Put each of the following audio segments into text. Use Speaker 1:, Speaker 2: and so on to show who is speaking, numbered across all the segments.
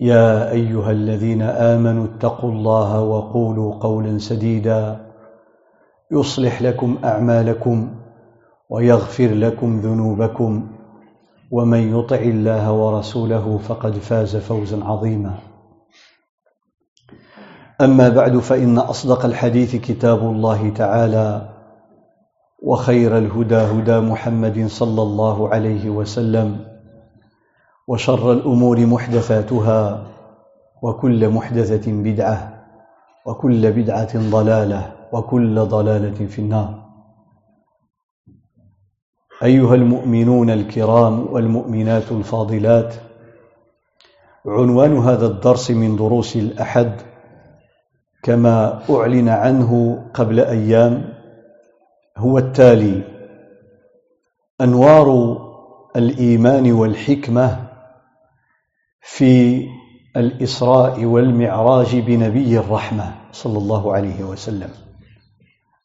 Speaker 1: يا أيها الذين آمنوا اتقوا الله وقولوا قولا سديدا. يصلح لكم أعمالكم ويغفر لكم ذنوبكم. ومن يطع الله ورسوله فقد فاز فوزا عظيما. أما بعد فإن أصدق الحديث كتاب الله تعالى وخير الهدى هدى محمد صلى الله عليه وسلم وشر الأمور محدثاتها وكل محدثة بدعة وكل بدعة ضلالة وكل ضلالة في النار. أيها المؤمنون الكرام والمؤمنات الفاضلات عنوان هذا الدرس من دروس الأحد كما أعلن عنه قبل أيام هو التالي أنوار الإيمان والحكمة في الإسراء والمعراج بنبي الرحمة صلى الله عليه وسلم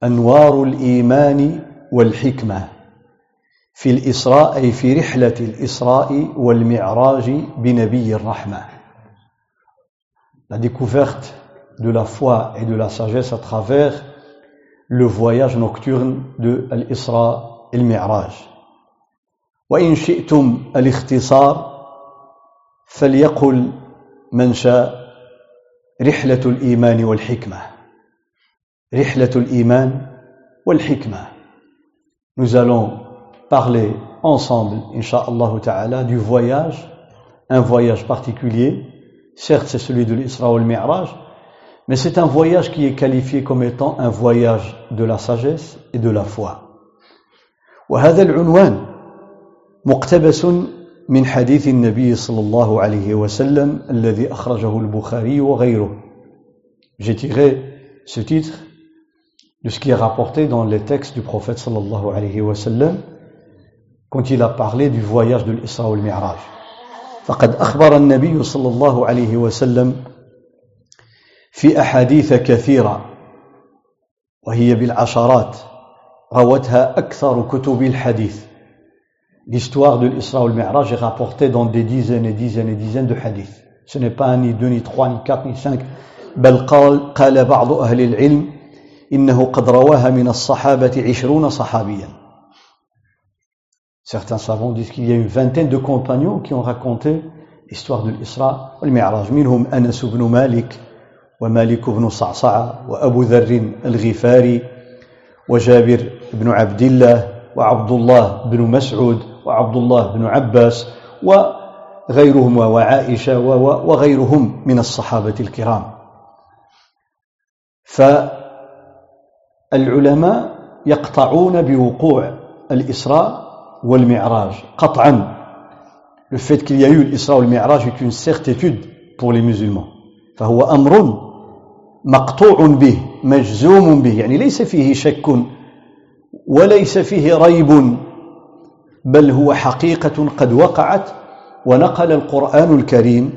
Speaker 1: أنوار الإيمان والحكمة في الإسراء أي في رحلة الإسراء والمعراج بنبي الرحمة la découverte de la foi et de la sagesse à travers le voyage nocturne de l'Isra et le Mi'raj. وإن شئتم الاختصار فليقل من شاء رحلة الإيمان والحكمة رحلة الإيمان والحكمة Nous allons parler ensemble, Inch'Allah Ta'ala, du voyage, un voyage particulier. Certes, c'est celui de l'Isra ou le Mi'raj, mais c'est un voyage qui est qualifié comme étant un voyage de la sagesse et de la foi. وهذا العنوان مقتبس من حديث النبي صلى الله عليه وسلم الذي أخرجه البخاري وغيره. J'ai tiré ce titre de ce qui est rapporté dans les textes du prophète sallallahu alayhi wa sallam quand il a parlé du voyage de l'Isra ou le Mi'raj. فقد أخبر النبي صلى الله عليه وسلم في أحاديث كثيرة وهي بالعشرات روتها أكثر كتب الحديث L'histoire de l'Isra ou le Mi'raj est rapportée dans des dizaines et dizaines et dizaines de hadiths. Ce n'est pas ni deux, ni trois, ni quatre, ni cinq. بل قال, قال بعض أهل العلم إنه قد رواها من الصحابة عشرون صحابيا. Certains savants disent qu'il y a une vingtaine de compagnons qui ont raconté l'histoire de l'Isra ou le Mi'raj. منهم أنس بن مالك ومالك بن صعصعة وأبو ذر الغفاري وجابر بن عبد الله وعبد الله بن مسعود وعبد الله بن عباس وغيرهم وعائشة وغيرهم من الصحابة الكرام. فالعلماء يقطعون بوقوع الإسراء والمعراج قطعا. Le fait qu'il y a eu l'Isra ou le Mi'raj est une certitude pour les musulmans. فهو أمر مقطوع به مجزوم به. يعني ليس فيه شك وليس فيه ريب. بل هو حقيقة قد وقعت ونقل القرآن الكريم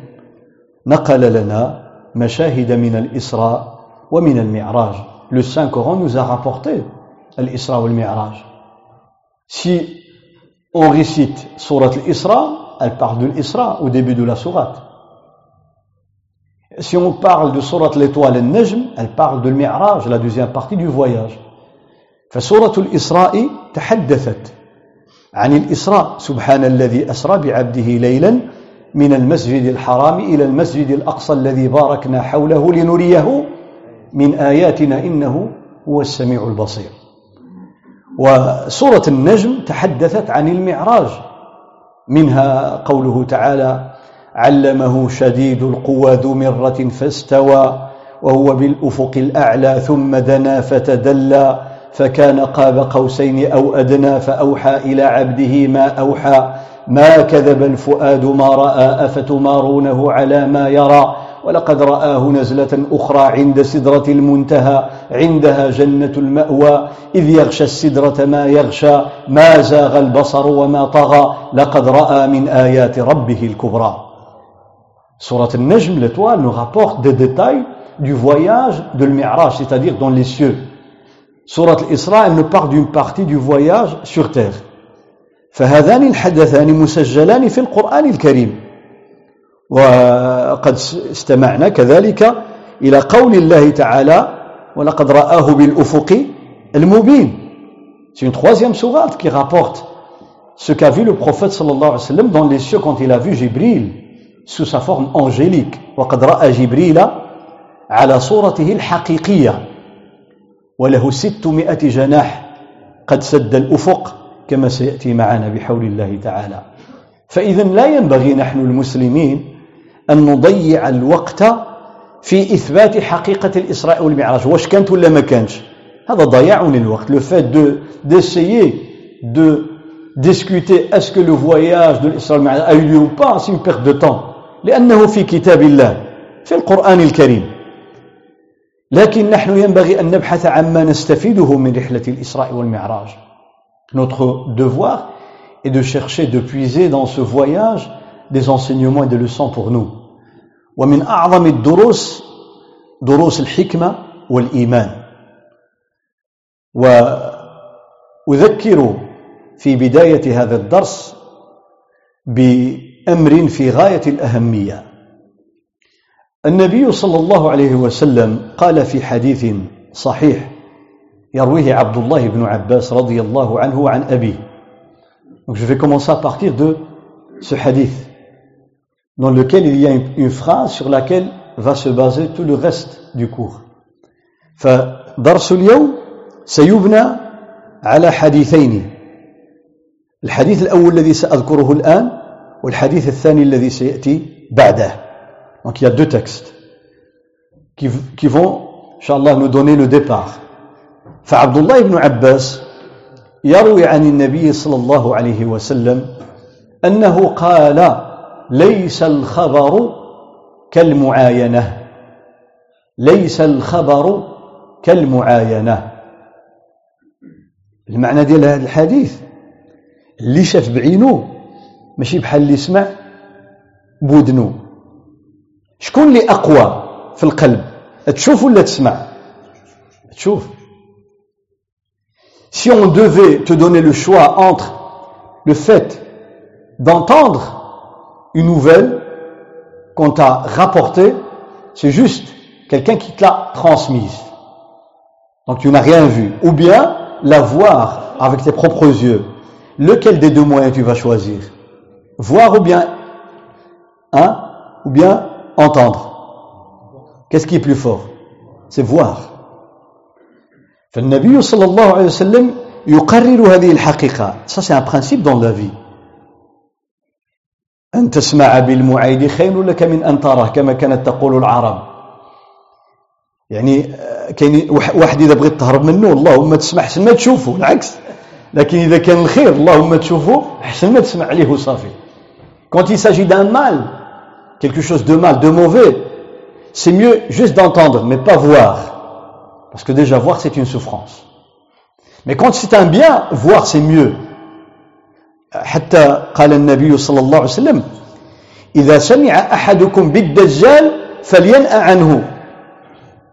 Speaker 1: نقل لنا مشاهد من الإسراء ومن المعراج Le Saint-Coran nous a rapporté l'Isra ou le Mi'raj. Si on récite Surat l'Isra, elle parle de l'Isra au début de la sourate. Si on parle de Surat l'étoile al-Najm, elle parle de l'Mi'raj, la deuxième partie du voyage. فسورة الإسراء تحدثت عن الإسراء. سبحان الذي أسرى بعبده ليلا من المسجد الحرام إلى المسجد الأقصى الذي باركنا حوله لنريه من آياتنا إنه هو السميع البصير. وسورة النجم تحدثت عن المعراج. منها قوله تعالى علمه شديد القوى ذو مرة فاستوى وهو بالأفق الأعلى ثم دنا فتدلى. فكان قاب قوسين أو أدنى فأوحى إلى عبده ما أوحى. ما كذب الفؤاد ما رأى أفتمارونه على ما يرى. ولقد رآه نزلة أخرى عند سدرة المنتهى عندها جنة المأوى. إذ يغشى السدرة ما يغشى ما زاغ البصر وما طغى. لقد رأى من آيات ربه الكبرى. سورة النجم l'étoile nous rapporte des détails du voyage de l'Mi'raj, c'est-à-dire dans les cieux. سورة الإسراء elle nous parle d'une partie du voyage sur terre. فهذان الحدثان مسجلان في القرآن الكريم وقد استمعنا كذلك إلى قول الله تعالى ولقد رآه بالأفق المبين C'est une troisième sourate qui rapporte ce qu'a vu le prophète sallallahu alayhi wa sallam dans les cieux quand il a vu Jibril sous sa forme angélique. وقد رأى جبريل على صورته الحقيقية وله ستمائة جناح قد سد الأفق كما سيأتي معنا بحول الله تعالى. فإذا لا ينبغي نحن المسلمين أن نضيع الوقت في إثبات حقيقة الإسراء والمعراج. واش كانت ولا ما كانش؟ هذا ضياع للوقت. Fait de d'essayer de discuter est-ce que le voyage de l'Isra والمعراج a eu lieu ou de temps. لأنه في كتاب الله في القرآن الكريم. لكن نحن ينبغي أن نبحث عما نستفيده من رحلة الإسراء والمعراج. Notre devoir est de chercher de puiser dans ce voyage des enseignements et des leçons pour nous. ومن أعظم الدروس دروس الحكمة والإيمان. وأذكر في بداية هذا الدرس بأمر في غاية الأهمية. النبي صلى الله عليه وسلم قال في حديث صحيح يرويه عبد الله بن عباس رضي الله عنه عن أبيه. Donc je vais commencer à partir de ce hadith. dans lequel il y a une phrase sur laquelle va se baser tout le reste du cours. فدرس اليوم سيبنى على حديثين الحديث الأول الذي سأذكره الآن والحديث الثاني الذي سيأتي بعده donc il y a deux textes qui, qui vont Inch'Allah nous donner le départ. فعبد الله بن عباس يروي عن النبي صلى الله عليه وسلم أنه قال ليس الخبر كالمعاينة ليس الخبر كالمعاينة المعنى ديال هذا الحديث اللي شاف بعينو ماشي بحال اللي سمع بودنو. شكون اللي اقوى في القلب تشوف ولا تسمع تشوف si on devait te donner le choix entre le fait d'entendre une nouvelle qu'on t'a rapportée, c'est juste quelqu'un qui te l'a transmise. Donc tu n'as rien vu. Ou bien la voir avec tes propres yeux. Lequel des deux moyens tu vas choisir Voir ou bien hein Ou bien entendre. Qu'est-ce qui est plus fort? C'est voir. فالنبي صلى الله عليه وسلم يقرر هذه الحقيقة. Ça c'est un principe dans la vie. أن تسمع بالمعيد خير لك من أن تراه كما كانت تقول العرب. يعني كاين واحد إذا بغيت تهرب منه اللهم تسمع حسن ما تشوفه العكس. لكن إذا كان الخير اللهم تشوفه حسن ما تسمع عليه وصافي quand il s'agit d'un mal quelque chose de mal de mauvais c'est mieux juste d'entendre mais pas voir parce que déjà voir c'est une souffrance mais quand c'est un bien voir c'est mieux حتى قال النبي صلى الله عليه وسلم إذا سمع أحدكم بالدجال فلينأ عنه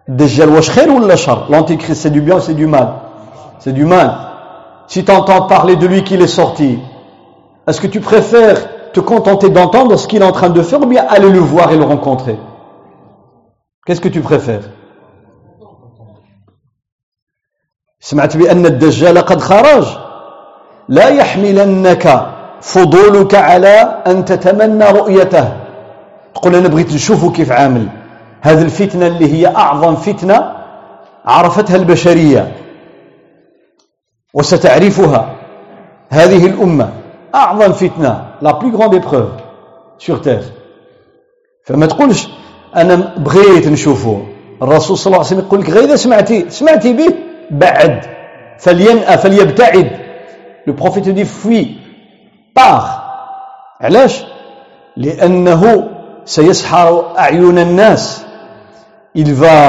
Speaker 1: الدجال واش خير ولا شر l'antichrist c'est du bien c'est du mal c'est du mal si tu entends parler de lui qu'il est sorti est-ce que tu préfères te contenter d'entendre ce qu'il est en train de faire ou bien aller le voir et le rencontrer? Qu'est-ce que tu préfères? سمعت بأن الدجال قد خرج. لا يحملنك فضولك على أن تتمنى رؤيته. تقول أنا بغيت نشوفه كيف عامل. هذه الفتنة اللي هي أعظم فتنة عرفتها البشرية. وستعرفها هذه الأمة. أعظم فتنة. la plus grande épreuve sur terre. فما تقولش أنا بغيت نشوفه الرسول صلى الله عليه وسلم يقول لك غير إذا سمعتي سمعتي به بعد فلينأى فليبتعد le Prophète dit fuis pars علاش لأنه سيسحر أعين الناس il va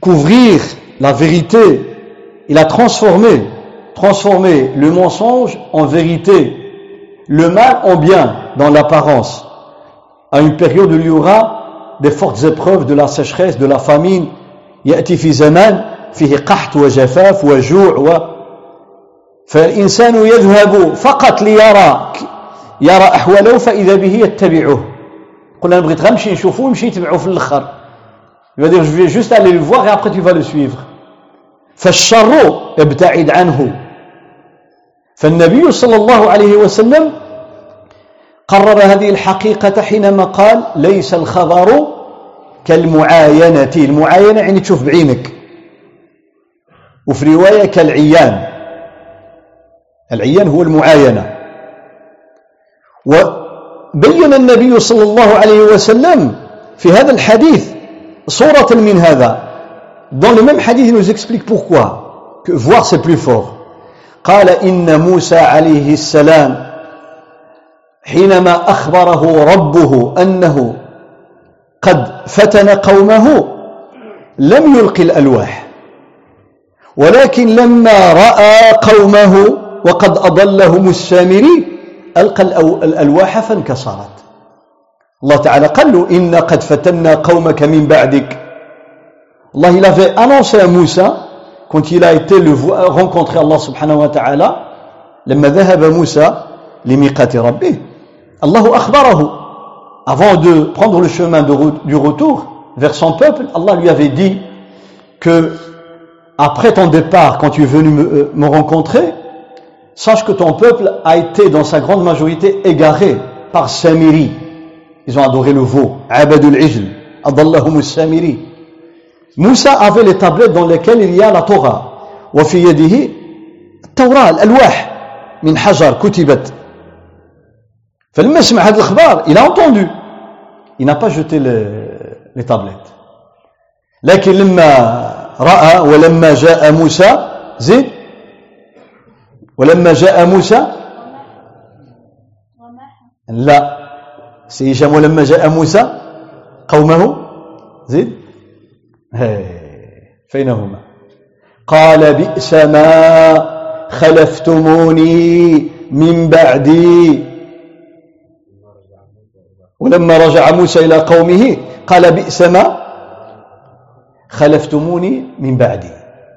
Speaker 1: couvrir la vérité il a transformé transformé le mensonge en vérité le mal en bien dans l'apparence à une période où il y aura des fortes épreuves de la sécheresse de la famine يأتي في زمان فيه قحط وجفاف وجوع و فالإنسان يذهب فقط ليرى يرى أحواله فإذا به يتبعه قل أنا بغيت غنمشي نشوفه ونمشي نتبعه في الآخر Il va dire je vais juste aller le voir et après tu vas le suivre فالشر ابتعد عنه فالنبي صلى الله عليه وسلم قرر هذه الحقيقة حينما قال ليس الخبر كالمعاينة. المعاينة يعني تشوف بعينك. وفي رواية كالعيان. العيان هو المعاينة. وبين النبي صلى الله عليه وسلم في هذا الحديث صورة من هذا. Dans le même hadith il nous explique pourquoi. Que voir c'est plus fort. قال إن موسى عليه السلام حينما أخبره ربه أنه قد فتن قومه لم يلقي الألواح ولكن لما رأى قومه وقد أضلهم السامري ألقى الألواح فانكسرت. الله تعالى قال له إن قد فتنا قومك من بعدك. Allah il avait Moussa quand il a été le rencontrer Allah subhanahu wa ta'ala لما ذهب موسى لميقات ربه الله أخبره avant de prendre le chemin de, du retour vers son peuple Allah lui avait dit que après ton départ quand tu es venu me, euh, me rencontrer sache que ton peuple a été dans sa grande majorité égaré par Samiri ils ont adoré le veau Abadul Ijl Adallahum Samiri Moussa avait les tablettes dans lesquelles il y a la Torah. وفي يده التوراة الألواح من حجر كتبت فلما سمع هذا الخبر il a entendu. Il n'a pas jeté les, tablettes. لكن لما رأى ولما جاء موسى زيد ولما جاء موسى لا سيجم ولما جاء موسى قومه زيد فين هما قال بئس ما خلفتموني من بعدي. ولما رجع موسى إلى قومه قال بئس ما خلفتموني من بعدي.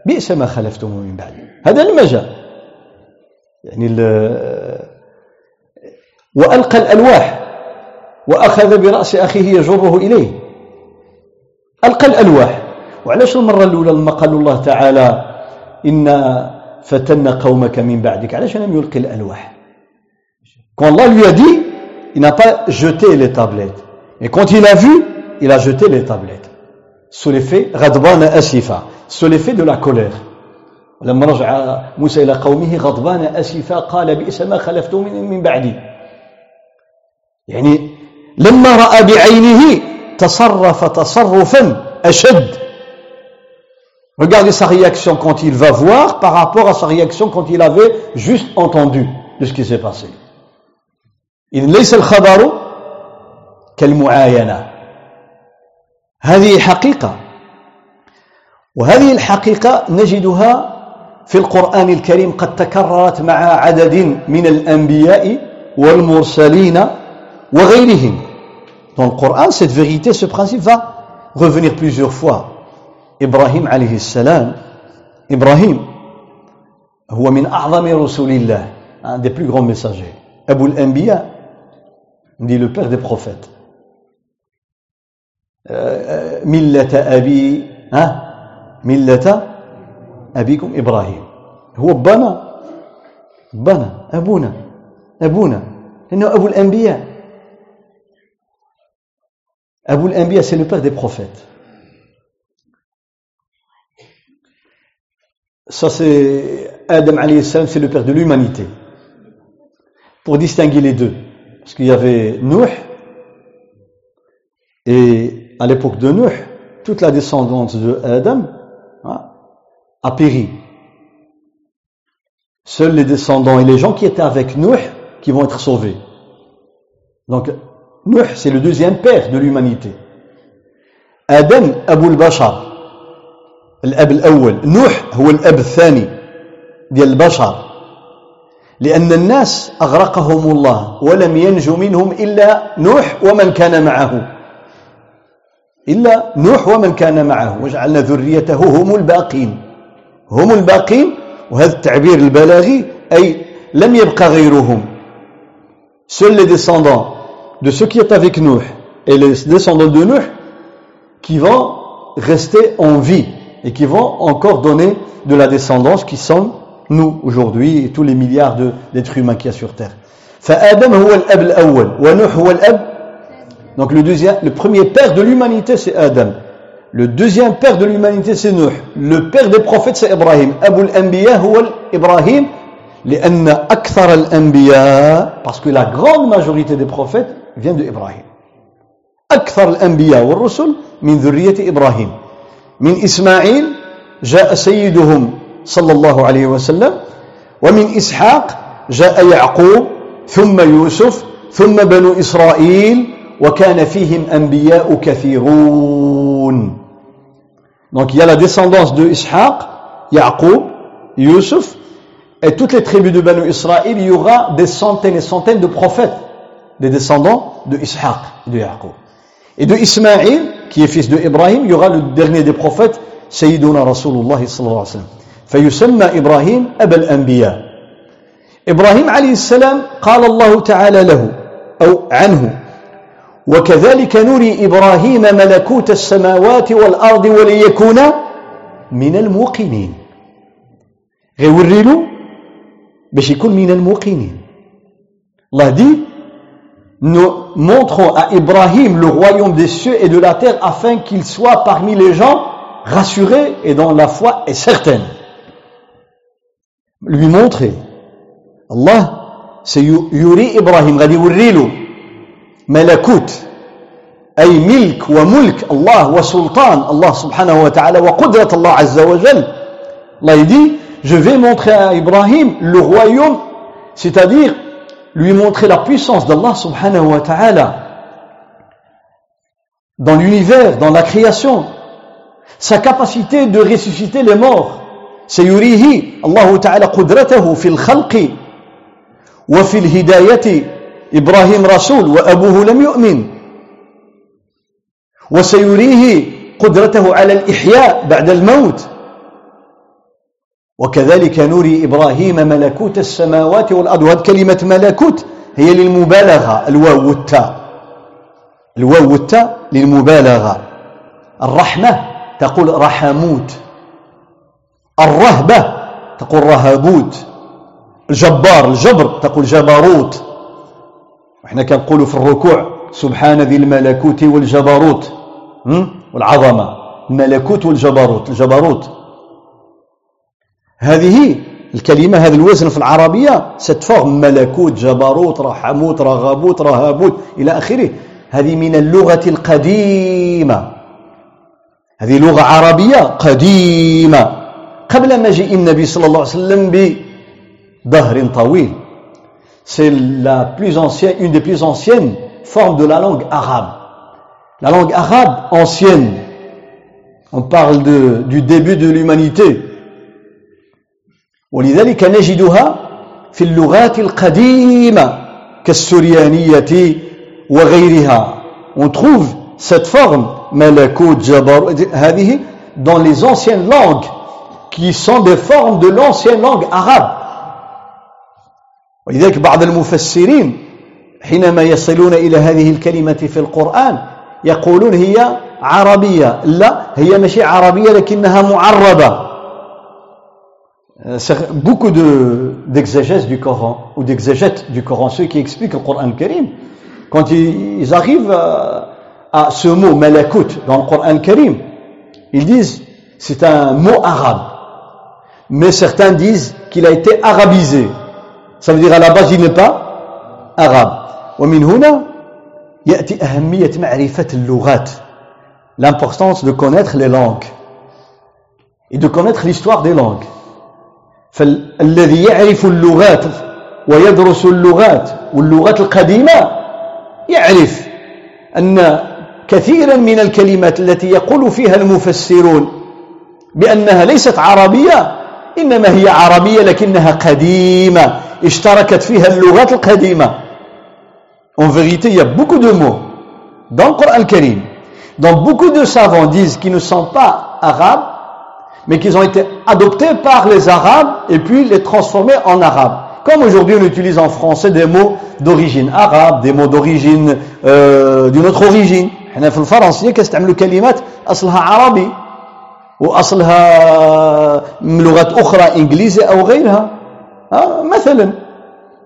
Speaker 1: بئس ما خلفتموني من بعدي. هذا لما جاء يعني وألقى الألواح وأخذ برأس أخيه يجره إليه. ألقى الألواح. وعلاش المرة الأولى لما قال الله تعالى إنا فتنا قومك من بعدك علاش لم يلقي الألواح Quand Allah lui a dit, il n'a pas jeté les tablettes. Et quand il a vu, il a jeté les tablettes. Sous l'effet غضبان أسفا, sous l'effet de la colère. لما رجع موسى إلى قومه غضبان أسفا قال بئس ما خلفتم من بعدي. يعني لما رأى بعينه تصرف تصرفا أشد Regardez sa réaction quand il va voir par rapport à sa réaction quand il avait juste entendu de ce qui s'est passé. إذن ليس الخبر كالمعاينة هذه حقيقة وهذه الحقيقة نجدها في القرآن الكريم قد تكررت مع عدد من الأنبياء والمرسلين وغيرهم. Dans le Coran, cette vérité, ce principe va revenir plusieurs fois. إبراهيم عليه السلام. إبراهيم هو من أعظم رسول الله un des plus grands messagers. أبو الأنبياء dit le père des prophètes. ملة أبي ها؟ ملة أبيكم إبراهيم. هو بنا بنا أبونا أبونا. لأنه أبو الأنبياء. أبو الأنبياء c'est le père des prophètes. Ça c'est Adam c'est le père de l'humanité. Pour distinguer les deux. Parce qu'il y avait Nuh, et à l'époque de Nuh, toute la descendance de Adam hein, a péri. Seuls les descendants et les gens qui étaient avec Nuh qui vont être sauvés. Donc, Nuh, c'est le deuxième père de l'humanité. Adam, Abu al-Bashar. الأب الأول. نوح هو الأب الثاني ديال البشر. لأن الناس أغرقهم الله ولم ينجو منهم إلا نوح ومن كان معه. إلا نوح ومن كان معه. وجعلنا ذريته هم الباقين. هم الباقين. وهذا التعبير البلاغي أي لم يبقى غيرهم. Seuls les descendants de ceux qui étaient avec Nuh et les descendants de Nuh qui vont rester en vie. et qui vont encore donner de la descendance qui sont nous aujourd'hui et tous les milliards d'êtres humains qu'il y a sur terre. Donc le deuxième, le premier père de l'humanité c'est Adam. Le deuxième père de l'humanité c'est Nuh. Le père des prophètes c'est Ibrahim. Abu al-Anbiya Ibrahim. Parce que la grande majorité des prophètes vient de Ibrahim. Akthar al-Anbiya wal-Rusul min Ibrahim. من إسماعيل جاء سيدهم صلى الله عليه وسلم ومن إسحاق جاء يعقوب ثم يوسف ثم بنو إسرائيل وكان فيهم أنبياء كثيرون Donc il y a la descendance de Ishaq, Yaqub, Yusuf, et toutes les tribus de Banu Israël, il y aura des centaines et centaines de prophètes, des descendants de Ishaq et de Yaqub. Et de Ismaïl, qui est fils de Ibrahim, il y aura le dernier des prophètes, Sayyiduna Rasulullah sallallahu alayhi wa sallam. إبراهيم أبا الأنبياء إبراهيم عليه السلام قال الله تعالى له أو عنه وكذلك نري إبراهيم ملكوت السماوات والأرض وليكون من الموقنين غيوري له باش يكون من الموقنين الله dit nous montrons à Ibrahim le royaume des cieux et de la terre afin qu'il soit parmi les gens rassurés et dont la foi est certaine. Lui montrer. Allah, c'est yuri Ibrahim, غادي يوريلو ملكوت أي ملك وملك الله وسلطان الله سبحانه وتعالى وقدرة الله عز وجل الله dit je vais montrer à Ibrahim le royaume c'est-à-dire lui montrer la puissance d'Allah subhanahu wa ta'ala dans l'univers, dans la création, sa capacité de ressusciter les morts. سيريه الله تعالى قدرته في الخلق وفي الهداية إبراهيم رسول وأبوه لم يؤمن وسيريه قدرته على الإحياء بعد الموت وكذلك نري إبراهيم ملكوت السماوات والأرض. وهذه كلمة ملكوت هي للمبالغة. الواو والتاء. الواو والتاء للمبالغة. الرحمة تقول رحموت. الرهبة تقول رهبوت. الجبار الجبر تقول جبروت. إحنا كنقولوا في الركوع سبحان ذي الملكوت والجبروت. والعظمة. الملكوت والجبروت. الجبروت. هذه الكلمة هذا الوزن في العربية ستفورم ملكوت جبروت رحموت رغبوت رهابوت إلى آخره. هذه من اللغة القديمة. هذه لغة عربية قديمة. قبل مجيء النبي صلى الله عليه وسلم بظهر طويل. C'est la plus ancienne, une des plus anciennes formes de la langue arabe. La langue arabe ancienne, on parle de, du début de l'humanité, ولذلك نجدها في اللغات القديمة كالسريانية وغيرها. On trouve cette forme malakut jabar هذه dans les anciennes langues qui sont des formes de l'ancienne langue arabe. ولذلك بعض المفسرين حينما يصلون إلى هذه الكلمة في القرآن يقولون هي عربية. لا هي مش عربية لكنها معربة. Euh, beaucoup d'exégèses du Coran, ou d'exégètes du Coran, ceux qui expliquent le Coran Karim, quand ils, arrivent à, à, ce mot malakut dans le Coran Karim, ils disent c'est un mot arabe. Mais certains disent qu'il a été arabisé. Ça veut dire à la base il n'est pas arabe. L'importance de connaître les langues et de connaître l'histoire des langues. فالذي يعرف اللغات ويدرس اللغات واللغات القديمة يعرف أن كثيرا من الكلمات التي يقول فيها المفسرون بأنها ليست عربية إنما هي عربية لكنها قديمة اشتركت فيها اللغات القديمة. En vérité, il y a beaucoup de mots dans le Coran Karim, dont beaucoup de savants disent qu'ils ne sont pas arabes, mais qu'ils ont été adoptés par les arabes et puis les transformés en arabes. Comme aujourd'hui on utilise en français des mots d'origine arabe, des mots d'origine euh, d'une autre origine. احنا في الفرنسية كنستعملوا كلمات أصلها عربي وأصلها من لغات أخرى إنجليزي أو غيرها آه مثلا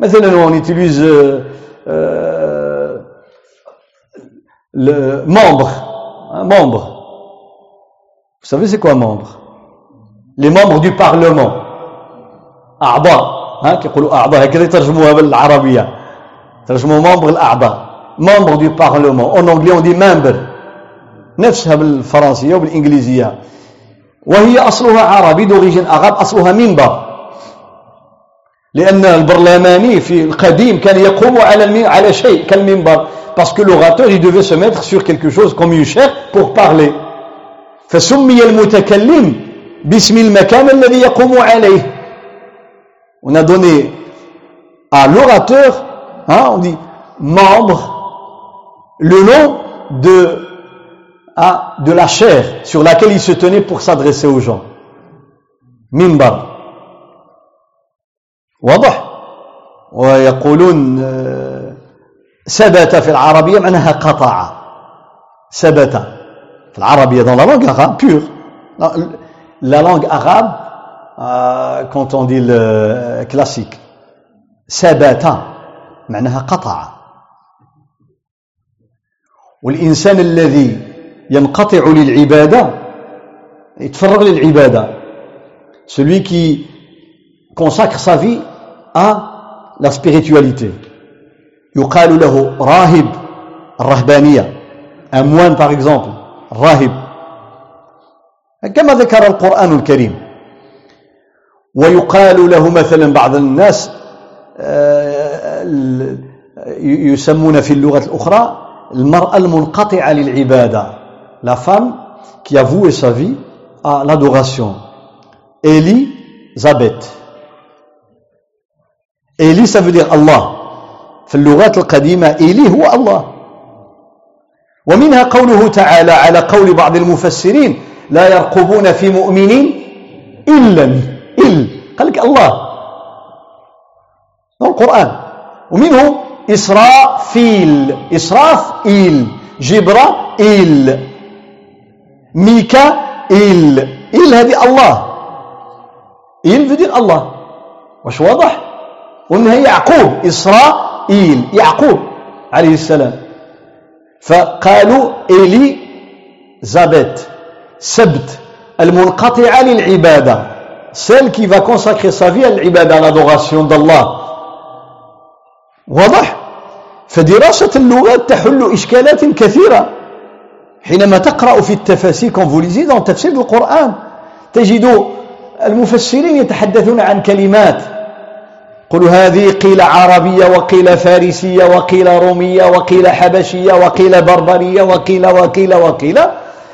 Speaker 1: مثلا on utilise euh, le membre membre vous savez c'est quoi membre Les membres du parlement. أعضاء ها كيقولوا أعضاء هكذا يترجموها بالعربية. ترجموا membre الأعضاء. Membre du parlement. En anglais on dit member نفسها بالفرنسية وبالإنجليزية. وهي أصلها عربي دوريجين أغاب أصلها منبر. لأن البرلماني في القديم كان يقوم على على شيء كالمنبر. Parce que l'orateur il devait se mettre sur quelque chose comme une chaire pour parler. فسمي المتكلم باسم المكان الذي يقوم عليه on a donné à l'orateur hein, on dit membre le nom de à, de la chair sur laquelle il se tenait pour s'adresser aux gens. منبر واضح ويقولون ثبت في العربية معناها قطع ثبت في العربية dans la langue arabe pure la langue arabe euh, quand on dit le classique ثبت معناها قطع والإنسان الذي ينقطع للعبادة يتفرغ للعبادة celui qui consacre sa vie à la spiritualité يقال له راهب الرهبانية un moine par exemple راهب كما ذكر القرآن الكريم ويقال له مثلا بعض الناس يسمون في اللغة الأخرى المرأة المنقطعة للعبادة la femme qui a voué sa vie à l'adoration. Elisabeth. Eli, ça veut. في اللغات القديمة إلي هو الله ومنها قوله تعالى على قول بعض المفسرين لا يرقبون في مؤمن إلا إل قال لك الله. القرآن. ومنه إسرافيل. إسرافيل. جبرائيل. ميكائيل. إيل هذه الله. إيل بدين الله. واش واضح؟ وإنها يعقوب. إسرائيل يعقوب عليه السلام. فقالوا إيلي زابت سبت المنقطعة للعبادة celle qui va consacrer sa vie à l'ibada, à l'adoration d'Allah. واضح؟ فدراسة اللغات تحل إشكالات كثيرة حينما تقرأ في التفاسير كون lisez dans تفسير القرآن تجد المفسرين يتحدثون عن كلمات قل هذه قيل عربية وقيل فارسية وقيل رومية وقيل حبشية وقيل بربرية وقيل وقيل وقيل.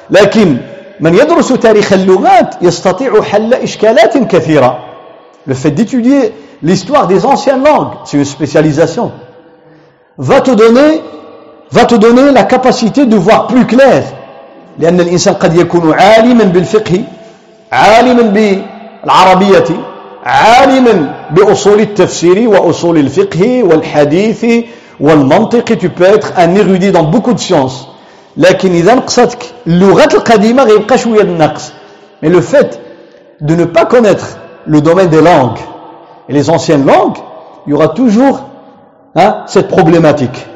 Speaker 1: لكن من يدرس تاريخ اللغات يستطيع حل إشكالات كثيرة. Le fait d'étudier l'histoire des anciennes langues, c'est une spécialisation, va te donner va te donner la capacité de voir plus clair. لأن الإنسان قد يكون عالما بالفقه عالما بالعربية. عالما بأصول التفسير وأصول الفقه والحديث والمنطق tu peux être un érudit dans beaucoup de sciences لكن إذا نقصتك اللغات القديمة غيبقى شوية النقص mais le fait de ne pas connaître le domaine des langues et les anciennes langues il y aura toujours hein, cette problématique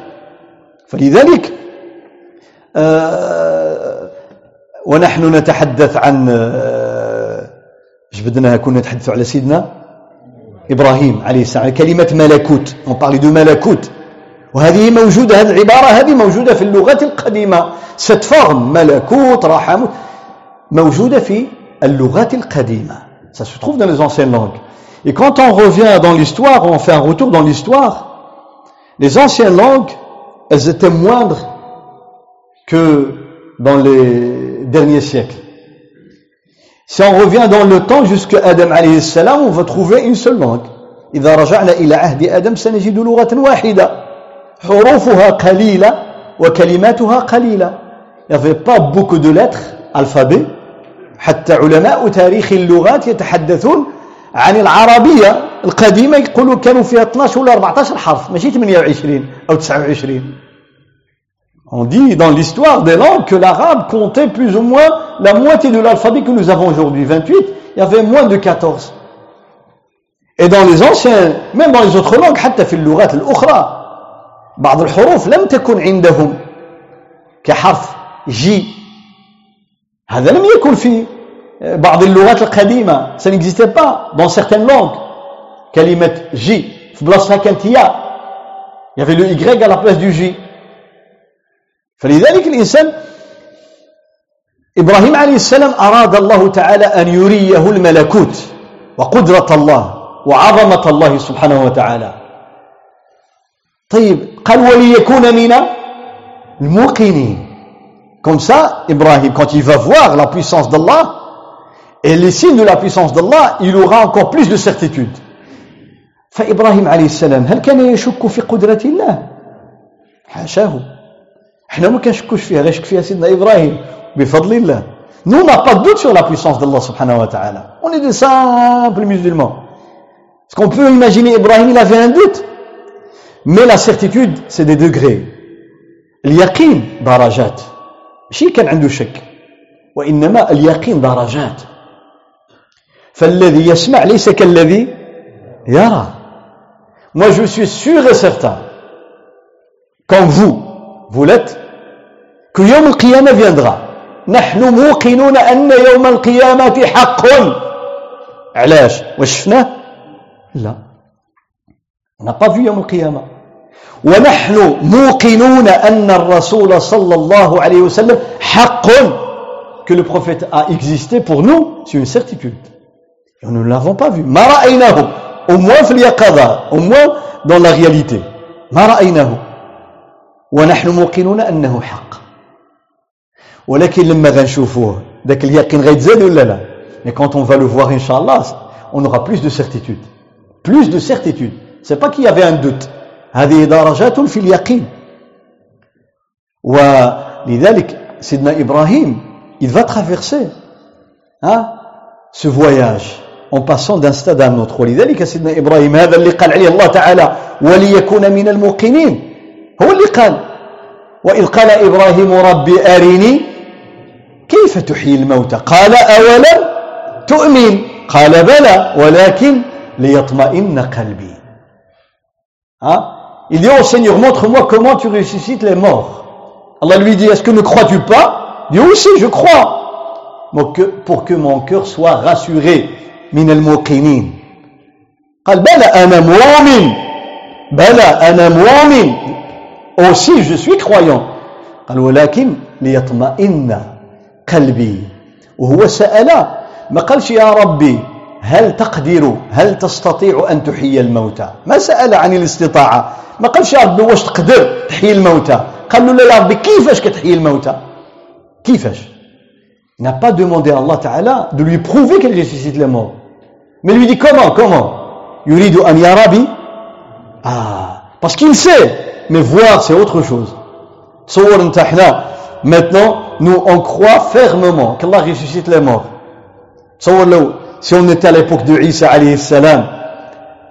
Speaker 1: فلذلك ونحن نتحدث عن جبدناها كنا نتحدثوا على سيدنا إبراهيم عليه السلام كلمة ملكوت on parlait de ملكوت وهذه موجودة هذه العبارة هذه موجودة في اللغة القديمة cette forme ملكوت رحموت موجودة في اللغات القديمة ça se trouve dans les anciennes langues et quand on revient dans l'histoire on fait un retour dans l'histoire les anciennes langues elles étaient moindres que dans les derniers siècles Si on revient dans le temps jusqu'à Adam alayhi salam, on va trouver une seule langue. إذا رجعنا إلى عهد آدم سنجد لغة واحدة حروفها قليلة وكلماتها قليلة Il n'y avait pas beaucoup de lettres, alphabet حتى علماء تاريخ اللغات يتحدثون عن العربية القديمة يقولوا كانوا فيها 12 ولا 14 حرف ماشي 28 أو 29 On dit dans l'histoire des langues que l'arabe comptait plus ou moins la moitié de l'alphabet que nous avons aujourd'hui, 28, il y avait moins de 14. Et dans les anciens, même dans les autres langues, حتى في اللغات الأخرى بعض الحروف لم تكن عندهم كحرف جي هذا لم يكن في بعض اللغات القديمة ça n'existait pas dans certaines langues كلمة جي في بلاصتها كانت يا il y avait le Y à la place du J فلذلك الإنسان إبراهيم عليه السلام أراد الله تعالى أن يريه الملكوت وقدرة الله وعظمة الله سبحانه وتعالى طيب قال وليكون من الموقنين Comme ça, Ibrahim, quand il va voir la puissance d'Allah et les signes de la puissance d'Allah, il aura encore plus de certitude. فإبراهيم عليه السلام هل كان يشك في قدرة الله؟ حاشاه حنا ما كنشكوش فيها غير شك فيها سيدنا إبراهيم بفضل الله Nous, on n'a pas de doute sur la puissance d'Allah subhanahu wa ta'ala. On est des simples musulmans. Est-ce qu'on peut imaginer Ibrahim, il avait un doute Mais la certitude, c'est des degrés. اليقين درجات ماشي كان عنده شك وإنما اليقين درجات فالذي يسمع ليس كالذي يرى Moi, je suis sûr et certain, comme vous, l'êtes, que يوم القيامة viendra نحن موقنون أن يوم القيامة حق علاش واش شفناه لا n'a pas يوم القيامة ونحن موقنون أن الرسول صلى الله عليه وسلم حق que le prophète a existé pour nous c'est une certitude et nous ne l'avons pas vu ما رأيناه au moins في اليقظة au moins dans la réalité ما رأيناه ونحن موقنون أنه حق. ولكن لما غنشوفوه ذاك اليقين غيتزاد ولا لا؟ Mais quand on va le voir inchallah on aura plus de certitude. Plus de certitude. C'est pas qu'il y avait un doute. هذه درجات في اليقين. ولذلك سيدنا إبراهيم il va traverser hein, ce voyage en passant d'un stade à un autre. ولذلك سيدنا إبراهيم هذا اللي قال عليه الله تعالى وليكون من الموقنين. هو اللي قال وإذ قال إبراهيم ربي أرني كيف تحيي الموتى قال أولم تؤمن قال بلى ولكن ليطمئن قلبي hein? Il dit oh Seigneur montre-moi comment tu ressuscites les morts Allah lui dit est-ce que ne crois-tu pas Il dit oui si je crois pour que mon cœur soit rassuré من الموقنين قال بلى أنا مؤمن بلى أنا مؤمن aussi je suis croyant. قال ولكن ليطمئن قلبي. وهو سأل ما قالش يا ربي هل تقدر هل تستطيع أن تحيي الموتى؟ ما سأل عن الاستطاعة. ما قالش يا ربي واش تقدر تحيي الموتى؟ قال له لا يا ربي كيفاش كتحيي الموتى؟ كيفاش؟ N'a pas demandé à Allah Ta'ala de lui prouver qu'elle ressuscite les morts. Mais lui dit comment, comment? أن يرى بي؟ Ah, parce qu'il sait. mais voir c'est autre chose maintenant nous on croit fermement qu'Allah ressuscite les morts si on était à l'époque de Isa alayhi salam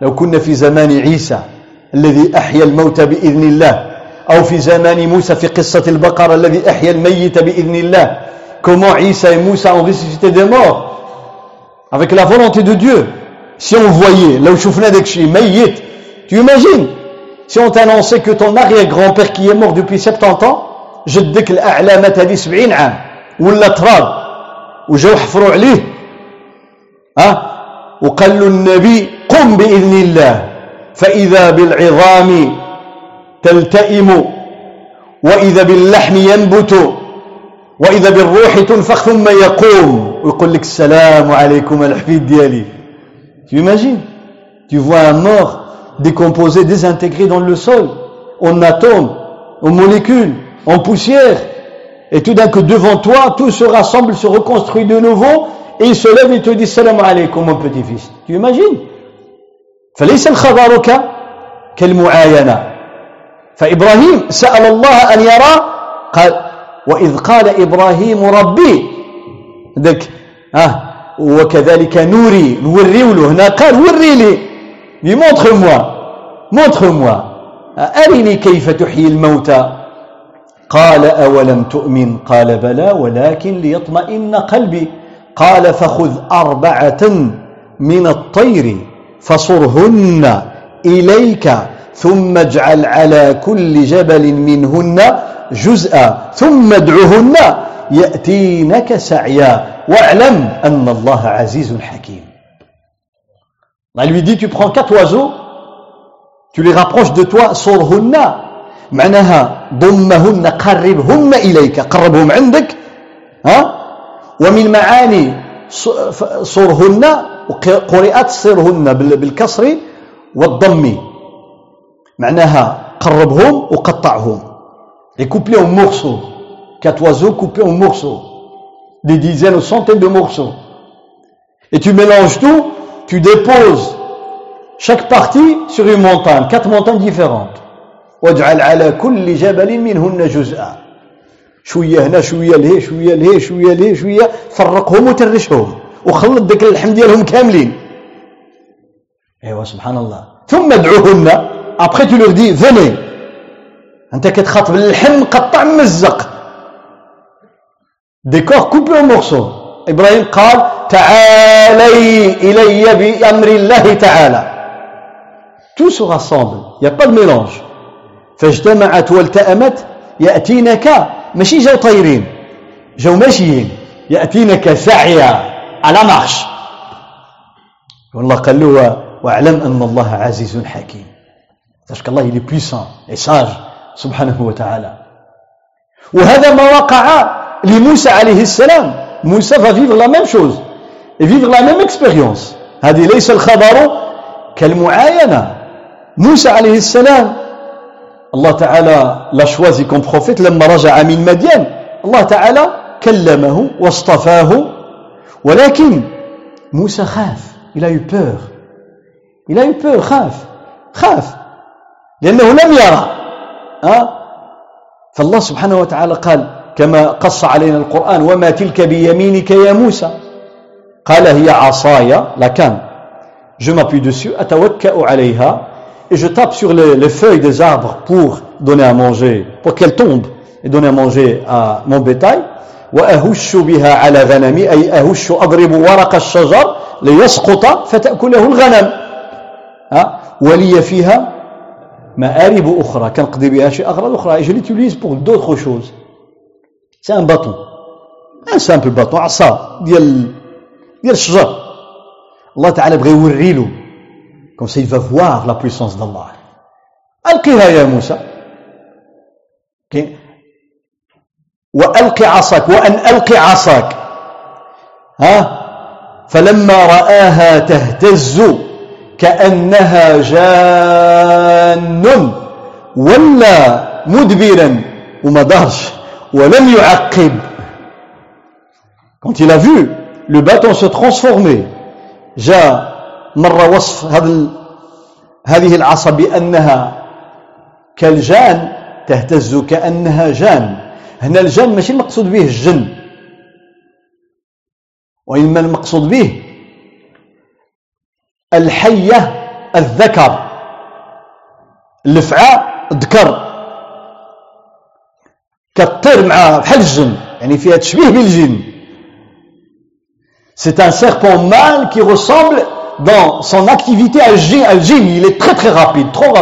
Speaker 1: لو كنا في زمان عيسى الذي أحيا الموت بإذن الله أو في زمان موسى في قصة البقرة الذي أحيا الميت بإذن الله comment Isa et Moussa ont ressuscité des morts avec la volonté de Dieu si on voyait لو شفنا داك الشيء ميت tu imagines Si on t'annonçait que ton arrière-grand-père qui est mort depuis 70 ans, جدك الأعلى مات هذه 70 عام ولا تراب وجاو حفروا عليه ها وقال له النبي قم بإذن الله فإذا بالعظام تلتئم وإذا باللحم ينبت وإذا بالروح تنفخ ثم يقوم. ويقول لك السلام عليكم الحفيد ديالي. Tu imagines? Tu vois un mort décomposé, désintégré dans le sol, en atomes, en molécules, en poussière. Et tout d'un coup, devant toi, tout se rassemble, se reconstruit de nouveau, et il se lève et te dit Salam alaikum, mon petit-fils. Tu imagines فليس الخبر كالمعاينة فإبراهيم سأل الله أن يرى قال وإذ قال إبراهيم ربي ذك آه وكذلك نوري نوري له هنا قال وري لي موا مونتر موا أرني كيف تحيي الموتى؟ قال أولم تؤمن؟ قال بلى ولكن ليطمئن قلبي. قال فخذ أربعة من الطير فصرهن إليك ثم اجعل على كل جبل منهن جزءا ثم ادعهن يأتينك سعيا. واعلم أن الله عزيز حكيم. On lui dit tu prends quatre oiseaux tu les rapproches de toi صرهن معناها ضمهن قربهن إليك قربهم عندك ها ومن معاني صرهن قرئت صرهن بالكسر والضم معناها قربهم وقطعهم et coupe en morceaux quatre oiseaux coupés en morceaux des dizaines ou centaines de morceaux et tu mélanges tout Tu déposes chaque partie sur une montagne quatre montagnes différentes. واجعل على كل جبل منهن جزءا شوية هنا شوية لهي شوية لهي شوية لهي شوية فرقهم وترشهم وخلط ديك اللحم ديالهم كاملين ايوا سبحان الله ثم ادعوهن après tu leur dis venez انت كتخاطب اللحم مقطع ممزق des corps coupés morceaux إبراهيم قال تعالي إلي بأمر الله تعالى. tout se rassemble y a pas de mélange فاجتمعت والتأمت. يأتينك ماشي جاو طايرين جاو ماشيين. يأتينك سعيا على مارش. والله قال له واعلم أن الله عزيز حكيم. Parce qu'Allah il est puissant سبحانه وتعالى. وهذا ما وقع لموسى عليه السلام. موسى va vivre la même chose et vivre la même expérience. هذه ليس الخبر كالمعاينة موسى عليه السلام الله تعالى l'a choisi comme prophète لما رجع من مدين الله تعالى كلمه واصطفاه ولكن موسى خاف il a eu peur. Il a eu peur خاف خاف لأنه لم يرى. أه؟ فالله سبحانه وتعالى قال كما قص علينا القرآن وما تلك بيمينك يا موسى؟ قال هي عصاي لكان je m'appuie dessus أتوكأ عليها et je tape sur les, les, feuilles des arbres pour donner à manger, pour qu'elles tombent et donner à manger à mon bétail. وأهش بها على غنمي أي أهش أضرب ورق الشجر ليسقط فتأكله الغنم. ها؟ ولي فيها مآرب أخرى كنقضي بها شي أغراض أخرى et je l'utilise pour d'autres choses. C'est un bâton un simple bâton عصا ديال ديال الشجر. الله تعالى بغى يوري له ça, il va voir la puissance d'Allah. ألقها يا موسى. وألق عصاك وأن ألق عصاك. ها؟ فلما رآها تهتز كأنها جان ولا مدبرا وما دارش quand il a vu le bâton se transformer جاء مرة وصف هذا هذه العصا بأنها كالجان تهتز كأنها جان. هنا الجان ماشي المقصود به الجن. وإنما المقصود به الحية الذكر. الفعاء ذكر كطير مع بحال الجن يعني فيها تشبيه بالجن. C'est un serpent mâle qui ressemble dans son activité الجن il est très très rapide trop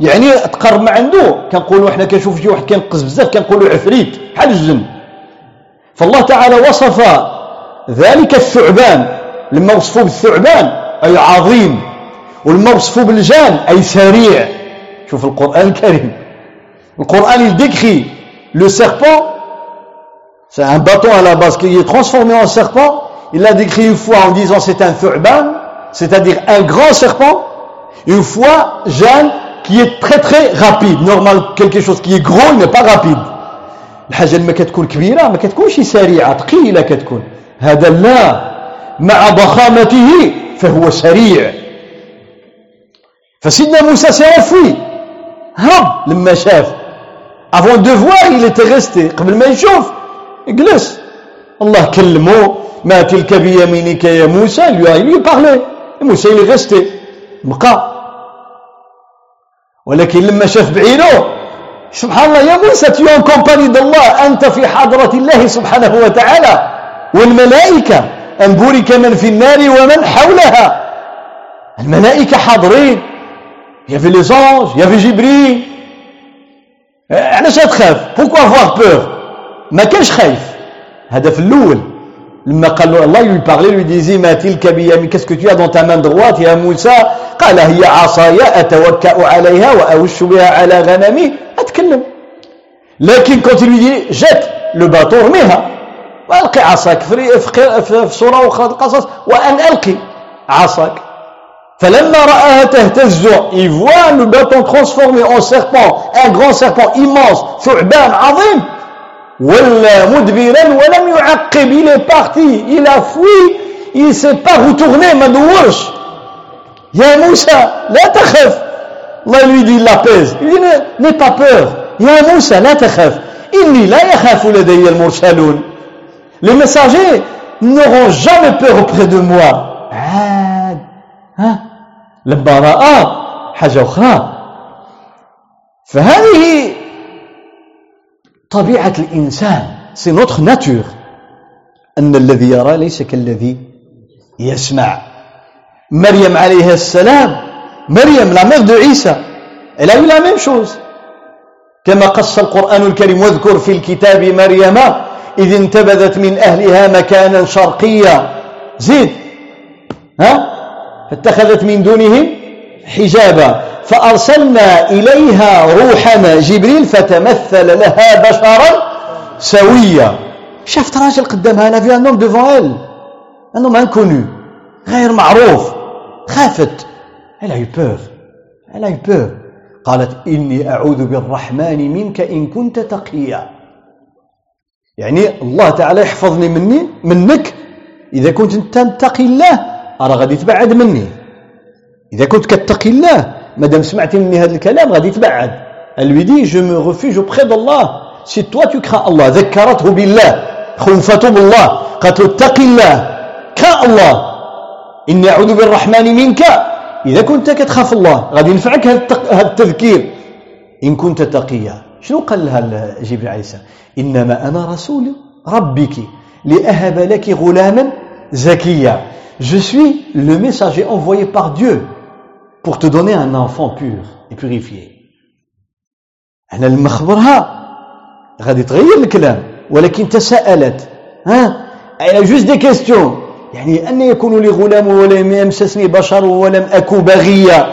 Speaker 1: يعني تقرب ما عنده كنقولوا حنا كنشوف شي واحد كينقص بزاف كنقولوا عفريت بحال الجن. فالله تعالى وصف ذلك الثعبان. لما وصفوا بالثعبان أي عظيم. ولما وصفوا بالجان أي سريع. شوف القرآن الكريم. القرآن décrit le serpent c'est un bâton à la base qui est transformé en serpent il l'a décrit une fois en disant c'est un thu'ban c'est-à-dire un grand serpent une fois Jeanne qui est très très rapide normal quelque chose qui est gros il n'est pas rapide الحاجه لما كتكون كبيره ما كتكونش سريعه ثقيله كتكون هذا لا مع ضخامته فهو سريع فسيدنا موسى s'est enfui هرب لما شاف avant de voir il était resté. قبل ما يشوف جلس الله كلمه ما تلك بيمينك يا موسى lui a موسى il est resté. بقى ولكن لما شاف بعينه سبحان الله يا موسى tu es en compagnie d'Allah. أنت في حضرة الله سبحانه وتعالى والملائكة أن بورك من في النار ومن حولها الملائكة حاضرين avait les anges il y avait Jibril. علاش تخاف pourquoi avoir peur? ما كانش خايف. هذا في الأول. لما قال له الله lui parlait lui disait ما تلك بيمين tu as dans ta main droite يا موسى؟ قال هي عصاي أتوكأ عليها وأوش بها على غنمي. أتكلم. لكن il lui dit jette le bâton رميها وألقي عصاك في سورة أخرى القصص وأن ألقي عصاك. Il voit le bâton transformé en serpent un grand serpent immense ثعبان عظيم ولا مدبرا ولم يعقب il est parti il a fui il s'est pas retourné ما دورش يا موسى لا تخف الله lui dit il l'apaise il dit n'aie pas peur يا موسى لا تخف إني لا يخاف لدي المرسلون les messagers n'auront jamais peur auprès de moi عاد ها رأى حاجة أخرى. فهذه طبيعة الإنسان c'est notre nature أن الذي يرى ليس كالذي يسمع. مريم عليها السلام مريم la mère de عيسى eu la même chose. كما قص القرآن الكريم واذكر في الكتاب مريم إذ انتبذت من أهلها مكانا شرقيا. زيد ها؟ فاتخذت من دونهم حجابا فأرسلنا إليها روحنا جبريل فتمثل لها بشرا سويا. شافت راجل قدامها أنا في homme devant elle. Un homme inconnu غير معروف خافت. Elle a eu peur elle a قالت إني أعوذ بالرحمن منك إن كنت تقيا. يعني الله تعالى يحفظني مني منك إذا كنت تتقي الله. راه غادي تبعد مني. إذا كنت كتقي الله مادام سمعتي مني هذا الكلام غادي تبعد elle lui dit je me refuge auprès d'Allah. Si toi tu crains Allah ذكرته بالله. خوفته بالله قالت له اتق الله. crains الله. إني أعوذ بالرحمن منك. إذا كنت كتخاف الله غادي ينفعك هذا التذكير. إن كنت تقيا. شنو قال لها جبريل عليه السلام؟ إنما أنا رسول ربك لأهب لك غلاما زكيا. Je suis le messager envoyé par Dieu pour te donner un enfant pur et purifié. أنا لما خبرها غادي تغير الكلام ولكن تساءلت ها elle a juste des questions يعني أن يكون لي غلام ولم يمسسني بشر ولم أكو بغيا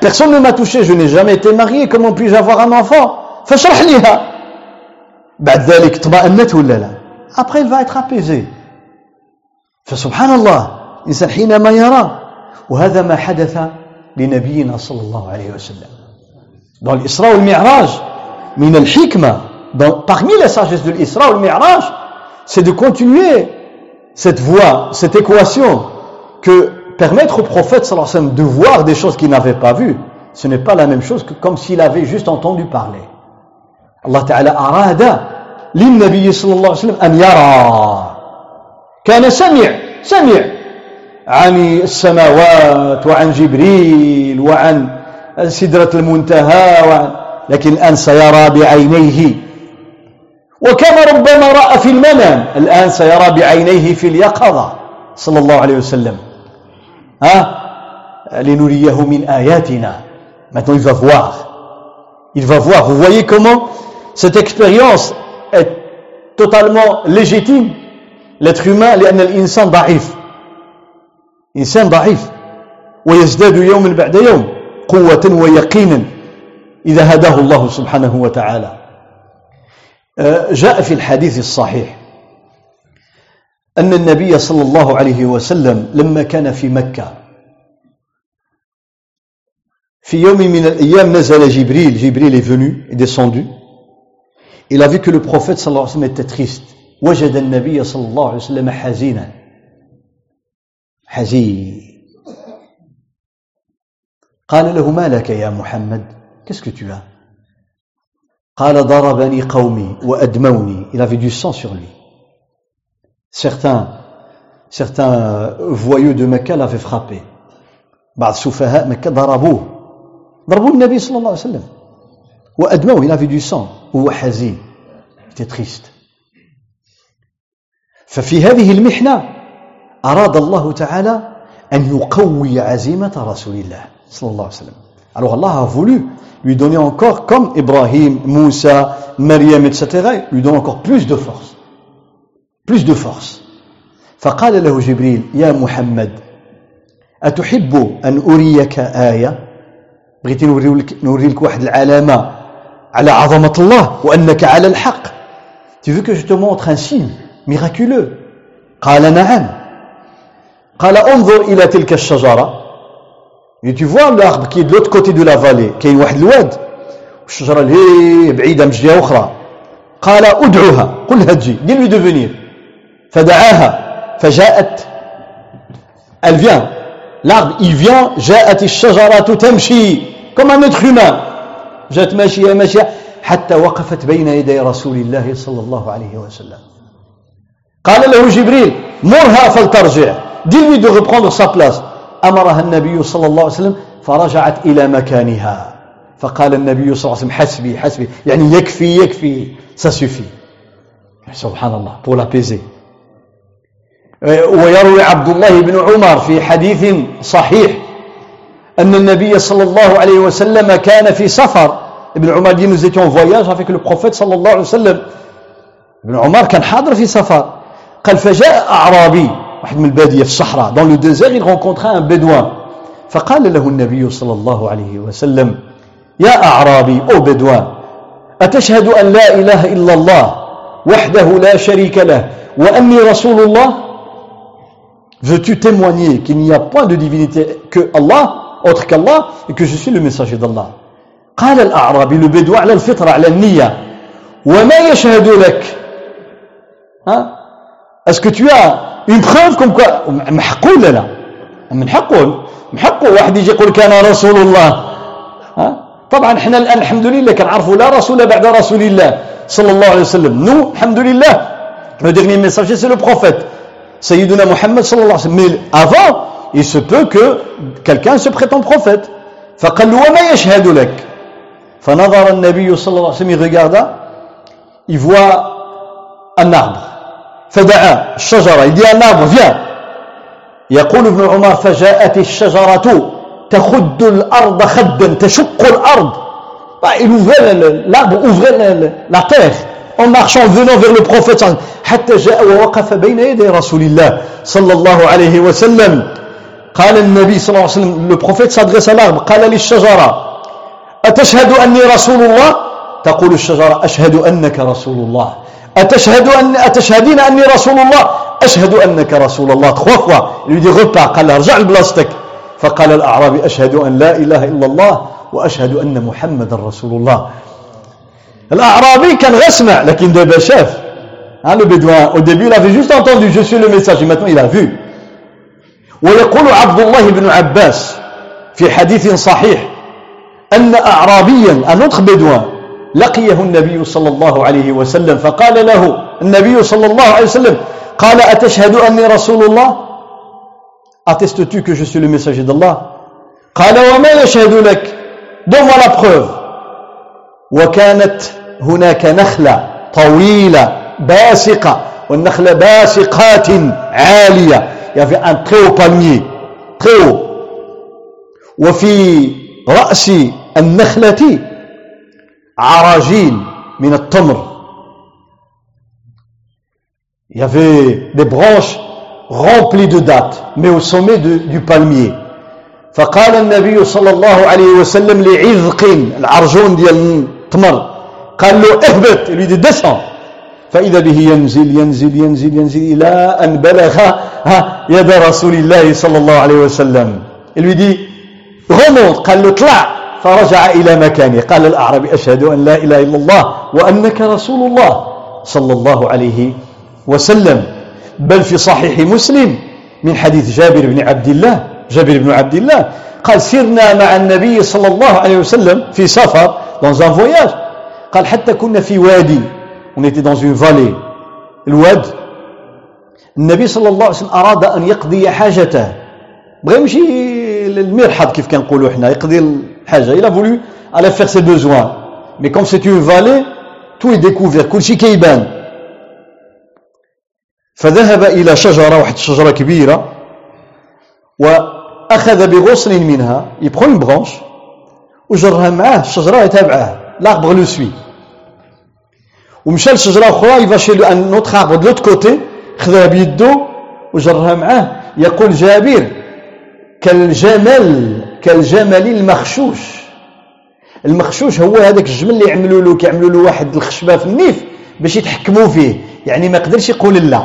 Speaker 1: personne ne m'a touché je n'ai jamais été marié comment puis-je avoir un enfant فاشرح ليها بعد ذلك اطمأنت ولا لا après il va être apaisé فسبحان الله الإنسان حينما يرى وهذا ما حدث لنبينا صلى الله عليه وسلم dans l'Isra والمعراج من الحكمة parmi les sagesses de l'Isra والمعراج c'est de continuer cette voie, cette équation que permettre au prophète sallallahu alayhi wa sallam de voir des choses qu'il n'avait pas vues, ce n'est pas la même chose que comme s'il avait juste entendu parler. Allah Ta'ala arada للنبي صلى الله عليه وسلم أن يرى كان سمع سمع عن السماوات وعن جبريل وعن سدرة المنتهى وعن لكن الآن سيرى بعينيه. وكان ربما رأى في المنام الآن سيرى بعينيه في اليقظة صلى الله عليه وسلم. ها؟ لنريه من آياتنا. Maintenant il va voir. Il va voir. Vous voyez comment cette expérience est totalement légitime l'être humain لأن الإنسان ضعيف. إنسان ضعيف. ويزداد يوما بعد يوم قوة ويقينا إذا هداه الله سبحانه وتعالى. آه، جاء في الحديث الصحيح أن النبي صلى الله عليه وسلم لما كان في مكة في يوم من الأيام نزل جبريل. جبريل est venu est descendu. Il a vu que le prophète صلى الله عليه وسلم était triste. وجد النبي صلى الله عليه وسلم حزينا. حزين. قال له ما لك يا محمد؟ Qu'est-ce que tu as? قال ضربني قومي وأدموني. Il avait du sang sur lui. Certains certains voyous de Mecca l'avaient frappé. بعض سفهاء مكة ضربوه. ضربوا النبي صلى الله عليه وسلم. وأدموه. Il avait du sang. وهو حزين. Était triste. ففي هذه المحنة أراد الله تعالى أن يقوي عزيمة رسول الله صلى الله عليه وسلم Alors Allah a voulu lui donner encore, comme Ibrahim, Moussa, Maryam, etc., lui donne encore plus de force. Plus de force. فقال له جبريل يا محمد أتحب أن أريك آية بغيتي نوري لك واحد العلامة على عظمة الله وأنك على الحق Tu veux que je te montre un signe miraculeux قال نعم. قال انظر إلى تلك الشجرة. Et tu vois l'arbre qui est de l'autre côté de la vallée كاين واحد الواد. والشجرة اللي بعيدة من جهة أخرى. قال ادعوها. قلها تجي. dis lui venir. فدعاها. فجاءت. Elle vient. L'arbre il vient. جاءت الشجرة تمشي. Comme un être humain. جاءت ماشية ماشية. حتى وقفت بين يدي رسول الله صلى الله عليه وسلم. قال له جبريل مرها فلترجع. dis lui de reprendre sa place أمرها النبي صلى الله عليه وسلم فرجعت إلى مكانها. فقال النبي صلى الله عليه وسلم حسبي حسبي. يعني يكفي يكفي. Ça سبحان الله. Pour l'apaiser ويروي عبد الله بن عمر في حديث صحيح أن النبي صلى الله عليه وسلم كان في سفر. ابن عمر dit nous étions en voyage avec صلى الله عليه وسلم. ابن عمر كان حاضر في سفر. قال فجاء أعرابي واحد من البادية في الصحراء dans le désert il rencontra un bédouin. فقال له النبي صلى الله عليه وسلم يا أعرابي أو bédouin أتشهد أن لا إله إلا الله وحده لا شريك له وأني رسول الله؟ Veux-tu témoigner qu'il n'y a point de divinité que Allah, autre qu'Allah, et que je suis le messager d'Allah قال الأعرابي bédouin على الفطرة على النية. وما يشهد لك؟ ها Est-ce que tu as une preuve comme quoi محقول لا من حقه محقه واحد يجي يقول كان رسول الله ها طبعا إحنا الان الحمد لله كنعرفوا لا رسول بعد رسول الله صلى الله عليه وسلم نو الحمد لله le dernier messager c'est le prophète Sayyiduna Muhammad sallallahu alayhi wa sallam mais avant il se peut que quelqu'un se prétend prophète فقال له وما يشهد لك فنظر النبي صلى الله عليه وسلم il regarda il voit un arbre فدعا الشجرة à l'arbre viens يقول ابن عمر فجاءت الشجرة تخد الأرض خدا تشق الأرض. Il ouvrait l'arbre ouvrait la terre en marchant venant vers le prophète حتى جاء ووقف بين يدي رسول الله صلى الله عليه وسلم قال النبي صلى الله عليه وسلم le prophète s'adresse à l'arbre. قال للشجرة أتشهد أني رسول الله تقول الشجرة أشهد أنك الله أتشهد أن أتشهدين أني رسول الله؟ أشهد أنك رسول الله. Trois fois. Lui dit قال ارجع لبلاصتك فقال الأعرابي أشهد أن لا إله إلا الله وأشهد أن محمد رسول الله. الأعرابي كان غسمع لكن دابا شاف ها le bédouin au début il avait juste entendu. Je et maintenant il a vu. ويقول عبد الله بن عباس في حديث صحيح أن أعرابيا un autre bédouin لقيه النبي صلى الله عليه وسلم فقال له النبي صلى الله عليه وسلم قال أتشهد أني رسول الله؟ Attestes-tu que je suis le messager d'Allah? قال وما يشهد لك؟ La preuve. وكانت هناك نخلة طويلة باسقة والنخلة باسقات عالية. Il y avait un très وفي رأس النخلة عراجين من التمر. Il y avait des branches rempli de dates, mais au sommet de, du palmier. فقال النبي صلى الله عليه وسلم لعذق العرجون ديال التمر قال له اهبط. Lui dit descends. فإذا به ينزل ينزل ينزل ينزل إلى أن بلغ يد رسول الله صلى الله عليه وسلم. Il lui dit remonte. قال له اطلع. فرجع إلى مكانه. قال الأعرابي أشهد أن لا إله إلا الله وأنك رسول الله صلى الله عليه وسلم. بل في صحيح مسلم من حديث جابر بن عبد الله جابر بن عبد الله قال سرنا مع النبي صلى الله عليه وسلم في سفر dans un voyage. قال حتى كنا في وادي on était dans une vallée. الواد النبي صلى الله عليه وسلم أراد أن يقضي حاجته. بغى يمشي للمرحض كيف كنقولوا حنا يقضي il a voulu aller faire ses besoins. Mais comme c'est une vallée tout est découvert. كل شيء كيبان فذهب إلى شجرة واحد الشجرة كبيرة وأخذ بغصن منها. Une branche وجرها معاه الشجرة يتابعها l'arbre le suit. ومشى لشجرة أخرى يفاشي نوتخ arbre de l'autre côté خذها بيدو وجرها معاه. يقول جابر كالجمل. كالجمل المخشوش المخشوش هو هذاك الجمل اللي يعملوا له كيعملوا له واحد الخشبة في النيف باش يتحكموا فيه يعني ما يقدرش يقول لا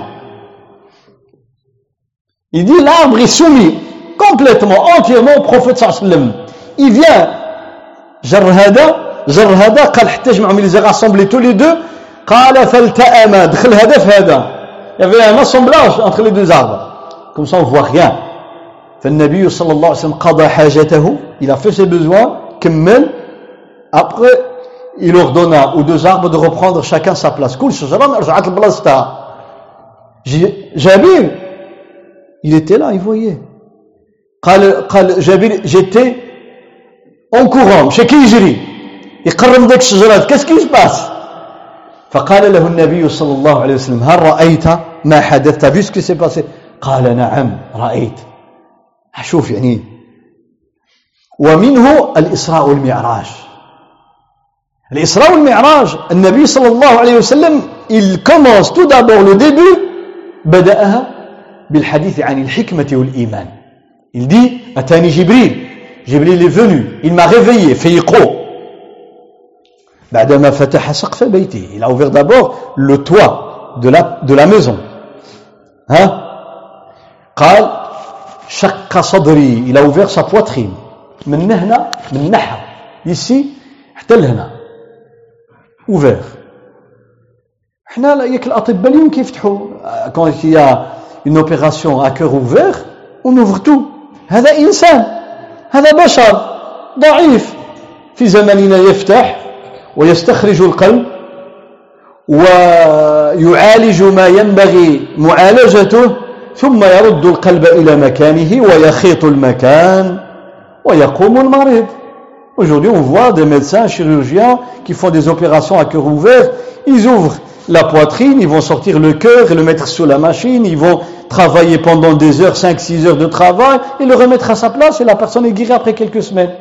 Speaker 1: l'arbre est soumis complètement, entièrement au prophète صلى الله عليه وسلم. Vient جر هذا جر هذا قال حتى جمعهم a rassemblés tous les deux قال فالتأما دخل هذا في هذا. Un assemblage entre les deux arbres. Comme ça on voit rien. فالنبي صلى الله عليه وسلم قضى حاجته. Il a fait ses besoins كمل. Après il ordonna aux deux arbres de reprendre chacun sa place. كل شجرة رجعت لبلاصتها جابر il était là il voyait. قال قال جابر j'étais en courant. مشى كيجري يقرب ديك الشجرات qu'est-ce qui se passe فقال له النبي صلى الله عليه وسلم هل رأيت ما حدث t'as vu ce qui s'est passé؟ قال نعم رأيت. شوف يعني ومنه الإسراء والمعراج. الإسراء والمعراج النبي صلى الله عليه وسلم il commence tout d'abord le début بدأها بالحديث عن الحكمة والإيمان. Il dit أتاني جبريل. جبريل est venu. Il m'a réveillé. فيقو. بعدما فتح سقف بيته. Il a ouvert d'abord le toit de la, de la maison. ها؟ قال شق صدري a ouvert sa poitrine من هنا من نحو ici حتى لهنا. ouvert حنا ياك الأطباء اليوم كيفتحوا. Quand il y a une opération à cœur ouvert tout. هذا إنسان. هذا بشر. ضعيف. في زمننا يفتح ويستخرج القلب ويعالج ما ينبغي معالجته. ثم يرد القلب إلى مكانه ويخيط المكان ويقوم المريض Aujourd'hui, on voit des médecins, chirurgiens qui font des opérations à cœur ouvert. Ils ouvrent la poitrine, ils vont sortir le cœur et le mettre sous la machine. Ils vont travailler pendant des heures, 5-6 heures de travail et le remettre à sa place et la personne est guérie après quelques semaines.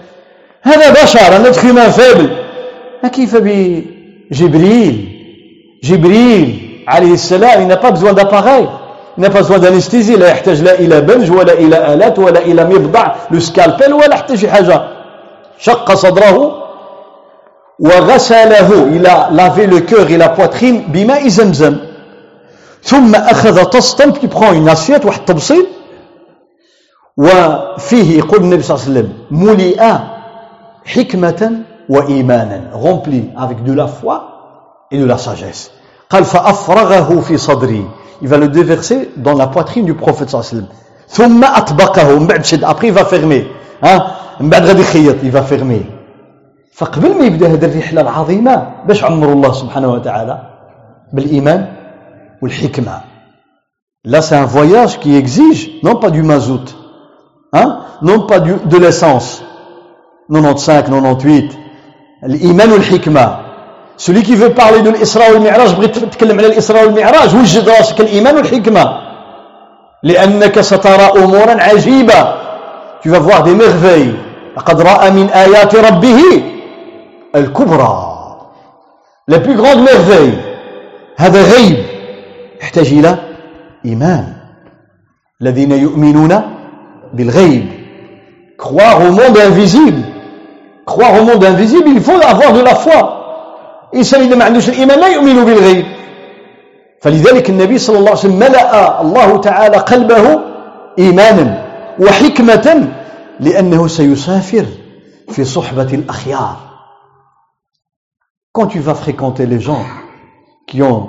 Speaker 1: هذا بشر, un être humain faible. كيف بجبريل جبريل عليه السلام il n'a pas besoin d'appareil Besoin d'anesthésie لا يحتاج لا إلى بنج ولا إلى آلات ولا إلى مبضع لو سكالبيل ولا حتى شي حاجة. شق صدره وغسله إلى lavé le cœur et la poitrine بماء زمزم. ثم أخذ طسطا qui prend une واحد الطبسيل وفيه يقول النبي صلى الله عليه وسلم ملئ حكمة وإيمانا. rempli avec de la foi et de la sagesse. قال فأفرغه في صدري. il va le déverser dans la poitrine du prophète sallallahu ثم أطبقه من بعد شد après il va fermer ها من بعد غادي يخيط il va fermer فقبل ما يبدا هذه الرحله العظيمه باش عمر الله سبحانه وتعالى بالايمان والحكمه Là, c'est un voyage qui exige non pas du mazout, hein, non pas du, de l'essence, 95, 98, l'iman ou le hikmah. Celui qui veut parler de l'Isra ou le Mi'raj بغيت تتكلم على الإسراء والمعراج وجد راسك الإيمان والحكمة لأنك سترى أمورا عجيبة tu vas voir des merveilles لقد رأى من آيات ربه الكبرى la plus grande merveille هذا غيب يحتاج إلى إيمان الذين يؤمنون بالغيب croire au monde invisible croire au monde invisible il faut avoir de la foi الإنسان إذا ما عندوش الإيمان لا يؤمن بالغيب. فلذلك النبي صلى الله عليه وسلم ملأ الله تعالى قلبه إيمانا وحكمة لأنه سيسافر في صحبة الأخيار. Quand tu vas fréquenter les gens qui ont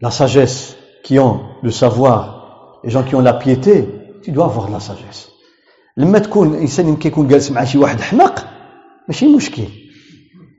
Speaker 1: la sagesse, qui ont le savoir, les gens qui ont la piété, tu dois avoir la sagesse. لما تكون إنسان يمكن يكون جالس مع شي واحد حماق ماشي مشكل.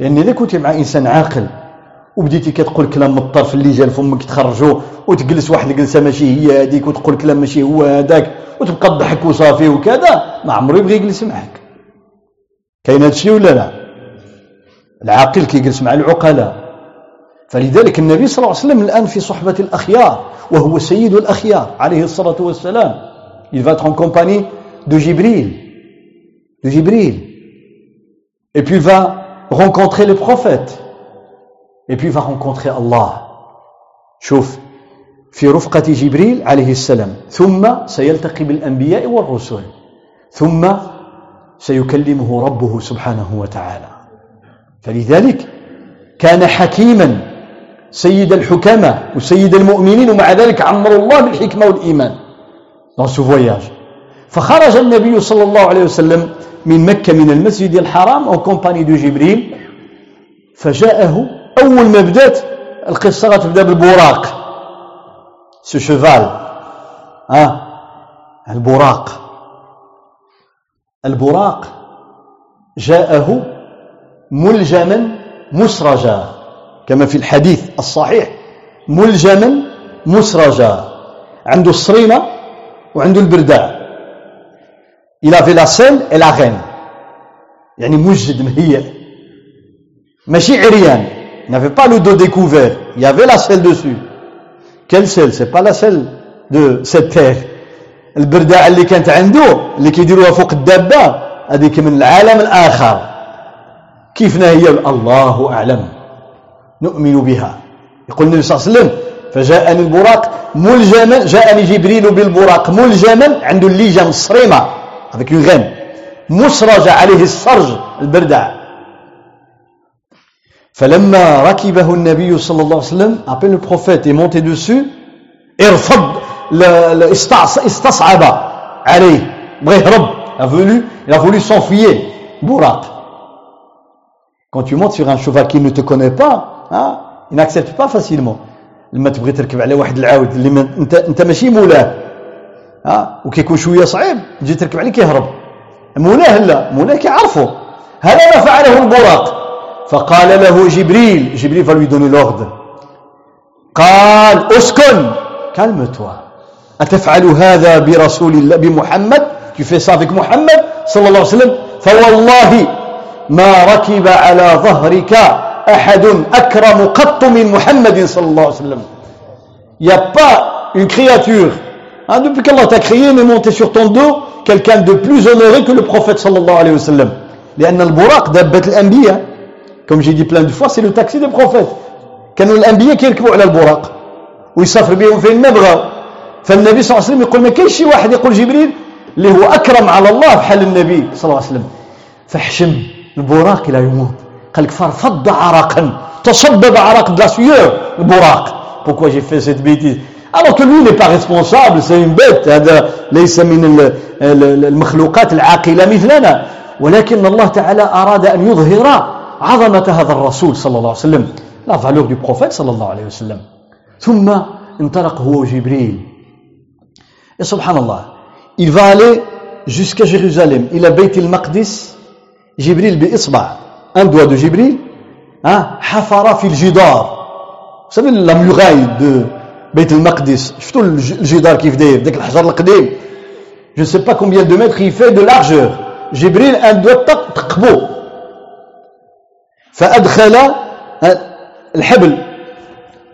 Speaker 1: لأن إذا كنت مع إنسان عاقل وبديتي كتقول كلام من الطرف اللي جا فمك تخرجو وتجلس واحد الجلسة ماشي هي هذيك وتقول كلام ماشي هو هذاك وتبقى تضحك وصافي وكذا ما عمرو يبغي يجلس معك كاين هذا الشيء ولا لا؟ العاقل كيجلس مع العقلاء. فلذلك النبي صلى الله عليه وسلم الآن في صحبة الأخيار وهو سيد الأخيار عليه الصلاة والسلام. Il va être en compagnie de Jibril. De Jibril. Et puis il va rencontrer le prophète et puis il va rencontrer Allah. شوف في رفقة جبريل عليه السلام ثم سيلتقي بالأنبياء والرسل ثم سيكلمه ربه سبحانه وتعالى فلذلك كان حكيما سيد الحكماء وسيد المؤمنين ومع ذلك عمر الله بالحكمة والإيمان dans ce voyage. فخرج النبي صلى الله عليه وسلم من مكة من المسجد الحرام en compagnie de جبريل فجاءه أول ما بدأت القصة غتبدأ بالبراق ce cheval ها؟ البراق البراق جاءه ملجما مسرجا كما في الحديث الصحيح ملجما مسرجا. عنده الصريمة وعنده البرداع il avait la selle et la reine. يعني مجد مهيئ ماشي عريان n'avait pas le dos découvert. Il y avait la selle dessus. Quelle selle? C'est pas la selle de cette terre. البرداع اللي كانت عنده اللي كيديروها فوق الدابة هذيك من العالم الآخر كيفنا هي الله أعلم نؤمن بها يقول النبي صلى الله عليه وسلم فجاءني البراق ملجما جاءني جبريل بالبراق ملجما عنده اللجم الصريمة avec une reine مسرج عليه السرج البردع فلما ركبه النبي صلى الله عليه وسلم après le prophète est monté dessus ارفض استصعب عليه بغى يهرب a voulu il a voulu s'enfuir Bourak quand tu montes sur un cheval qui ne te connaît pas hein, il n'accepte pas facilement لما تبغي تركب على واحد العاود اللي انت انت ماشي مولاه ها وكيكون شوية صعيب تجي تركب عليه كيهرب مولاه لا مولاه كيعرفه. هذا ما فعله البراق فقال له جبريل جبريل lui donner l'ordre قال أسكن. calme-toi أتفعل هذا برسول الله بمحمد؟ tu fais ça avec محمد صلى الله عليه وسلم؟ فوالله ما ركب على ظهرك أحد أكرم قط من محمد صلى الله عليه وسلم. Il n'y a pas une créature hein, depuis qu'Allah t'a créé n'est monté sur ton dos quelqu'un de plus honoré que le prophète صلى الله عليه وسلم لأن البراق دابة الأنبياء. Comme j'ai dit plein de fois c'est le taxi des prophètes. كانوا الأنبياء كيركبوا على البراق. ويسافر بهم فين ما بغى فالنبي صلى الله عليه وسلم يقول ما كاينش شي واحد. يقول جبريل اللي هو أكرم على الله بحال النبي صلى الله عليه وسلم. فحشم البراق إلى يموت قال لك فرفض عرقا. تصبب عرق de sueur البراق. Pourquoi j'ai fait cette bêtise؟ Alors que lui n'est pas responsable c'est une bête هذا ليس من المخلوقات العاقلة مثلنا. ولكن الله تعالى أراد أن يظهر عظمة هذا الرسول صلى الله عليه وسلم la valeur du prophète صلى الله عليه وسلم. ثم انطلق هو جبريل. Et subhanallah il va aller jusqu'à Jérusalem. إلى بيت المقدس. جبريل بإصبع. Un doigt de Jibril hein, حفر في الجدار. Vous savez la muraille de بيت المقدس. شفتوا الجدار كيف داير؟ داك الحجر القديم. je sais pas combien de mètres il fait de largeur جبريل un doigt ثقبو فأدخل الحبل.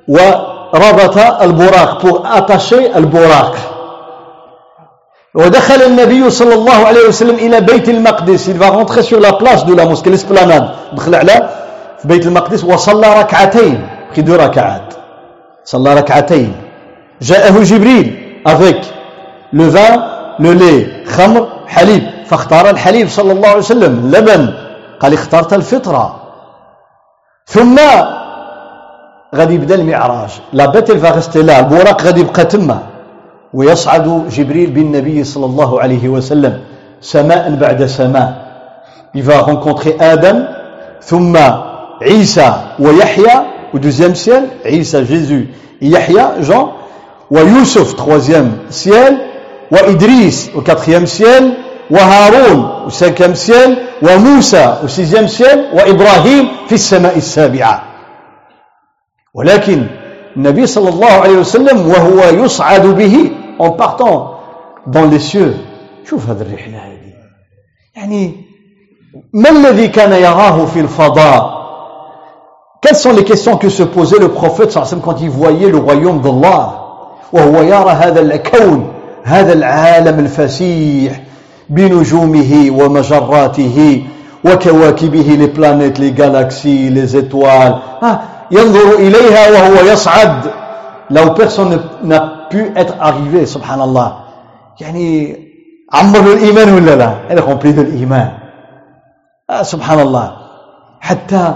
Speaker 1: وربط البراق pour attacher البراق. ودخل النبي صلى الله عليه وسلم إلى بيت المقدس. Il va rentrer sur la place de la mosquée l'esplanade. دخل على في بيت المقدس وصلى ركعتين. fait deux ركعات. صلى ركعتين. جاءه جبريل avec le vin le lait خمر حليب فاختار الحليب صلى الله عليه وسلم لبن. قال اخترت الفطرة. ثم غادي يبدا المعراج. لا بيت rester là البوراق غادي يبقى تما. ويصعد جبريل بالنبي صلى الله عليه وسلم. سماء بعد سماء. Il va rencontrer آدم ثم عيسى ويحيى deuxième ciel عيسى Jésus يحيى Jean ويوسف troisième ciel وإدريس quatrième ciel وهارون cinquième ciel وموسى sixième ciel وإبراهيم في السماء السابعة ولكن النبي صلى الله عليه وسلم وهو يصعد به en partant dans les cieux. شوف هذه الرحلة هذه يعني ما الذي كان يراه في الفضاء Quelles sont les questions que se posait le prophète quand il voyait le royaume d'Allah وهو يرى هذا الكون هذا العالم الفسيح بنجومه ومجراته وكواكبه les planètes les galaxies les étoiles ينظر إليها وهو يصعد لو personne n'a pu être arrivé subhanallah يعني عمر الإيمان ولا لا elle est remplie de l'إيمان سبحان الله حتى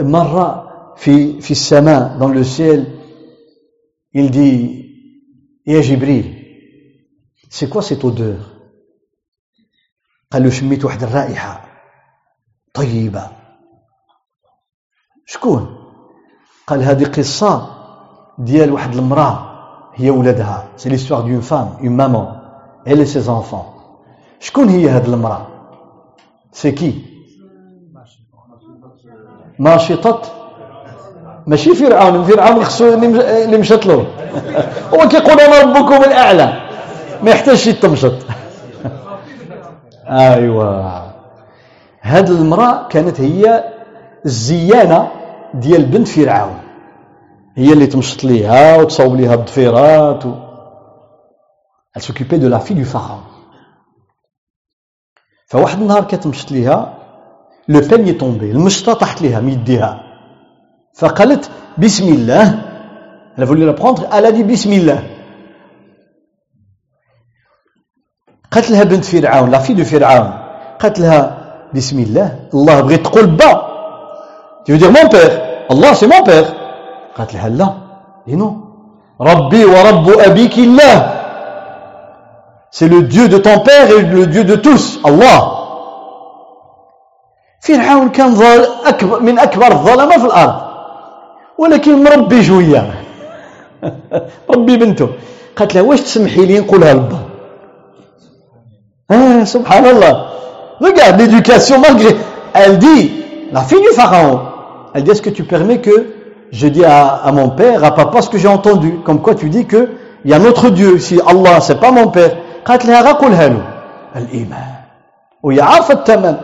Speaker 1: مرة في في السماء dans le ciel il dit يا جبريل c'est quoi cette odeur? قال له شميت واحد الرائحة طيبة. شكون؟ قال هذه قصة ديال واحد المرأة هي ولدها. c'est l'histoire d'une femme une maman elle et ses enfants. شكون هي هذه المرأة؟ c'est qui ماشطة. ماشي فرعون فرعون خصو اللي مشات له. هو كيقول أنا ربكم الأعلى. ما يحتاجش يتمشط ايوا هاد المرأة كانت هي الزيانة ديال بنت فرعون. هي اللي تمشط ليها وتصوب ليها الضفيرات و... s'occupait de la fille du pharaon. فواحد النهار كتمشط ليها لو بان تومبي المشطه طاحت ليها من يديها فقالت بسم الله elle a voulu la prendre elle a dit بسم الله قالت لها بنت فرعون لا في دو فرعون قالت لها بسم الله الله بغيت تقول با tu veux dire mon père? الله c'est mon père. قالت لها لا et non. ربي ورب أبيك الله c'est le Dieu de ton père et le Dieu de tous. Allah. فرعون كان أكبر من أكبر الظلمة في الأرض ولكن مربي جوية ربي بنته قالت له واش تسمحي لي نقولها لبا ah, subhanallah regarde l'éducation malgré elle dit la fille du pharaon elle dit est-ce que tu permets que je dis à, à mon père à papa ce que j'ai entendu comme quoi tu dis que il y a un autre Dieu si Allah c'est pas mon père قالت لها غا قولها له الإيمان وهي عارفة الثمن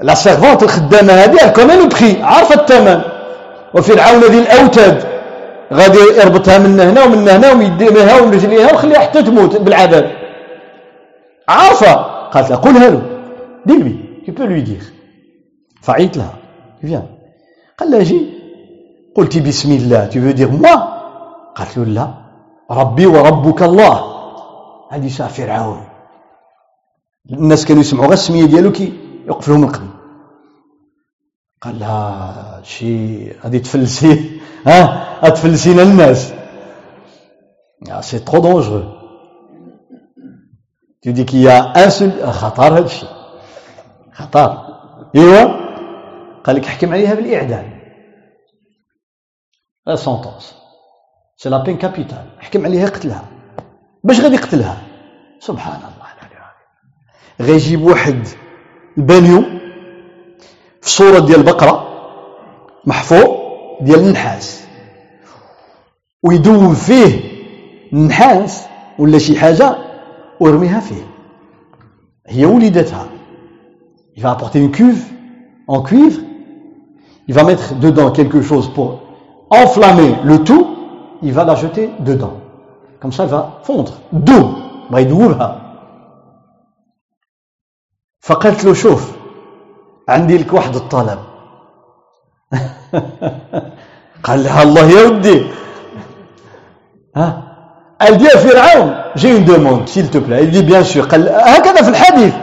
Speaker 1: لا سيرفونت الخدامة هذه لو بخي عارفة الثمن وفرعون ذي الأوتاد غادي يربطها من هنا ومن هنا ويديها ومن رجليها وخليها حتى تموت بالعذاب عارفة قالت له قولها له دي lui tu peux lui dire فعيت لها viens قال لها جي قلت بسم الله tu veux dire moi قالت له لا ربي وربك الله هذه فرعون الناس كانوا يسمعوا غير السمية ديالو كي يوقف لهم القدم قال لها شي غادي تفلسي. ها تفلسينا الناس. c'est trop dangereux. Tu dis qu'il y a un seul خطر هذا الشيء. خطر. ايوا قال لك حكم عليها بالإعدام. la sentence c'est la peine capitale حكم عليها قتلها. باش غادي يقتلها؟ سبحان الله. غيجيب يجيب واحد البانيو في صورة ديال البقرة محفور ديال النحاس ويدوب فيه النحاس ولا شي حاجة ويرميها فيه هي وليدتها il va apporter une cuve en cuivre il va mettre dedans quelque chose pour enflammer le tout il va la jeter dedans comme ça elle va fondre d'où ما يدوبها فقالت له شوف عندي لك واحد الطلب قال لها الله يا ودي. ها؟ elle dit فرعون j'ai une demande s'il te plaît dit bien sûr قال هكذا في الحديث.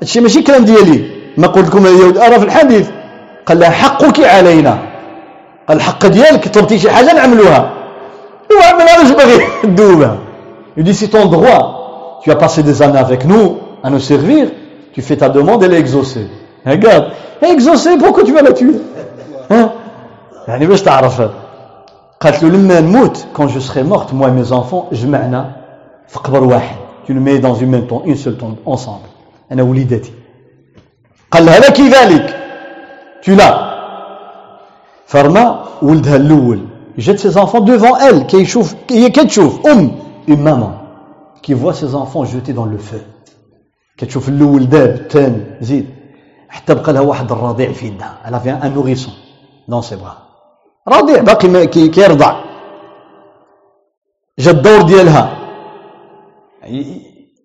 Speaker 1: هادشي ماشي كلام ديالي. ما قلت لكم اليهود أرى في الحديث. قال لها حقك علينا. قال الحق ديالك طلبتي شي حاجة نعملوها. ما واش باغي دوبها il dit c'est ton droit tu as passé des années avec nous à nous servir. Tu fais ta demande, elle est exaucée. Regarde, exaucée, pourquoi tu vas la tuer? Hein? Quand je serai morte, moi et mes enfants, je tu le mets dans une même tombe, une seule tombe, ensemble. Tu l'as. Farma, jette ses enfants devant elle, qui est um, une maman, qui voit ses enfants jetés dans le feu. كتشوف الأول داب الثاني زيد. حتى بقى لها واحد الرضيع في يدها. elle avait un nourrisson dans ses bras رضيع باقي كيرضع. جا الدور ديالها.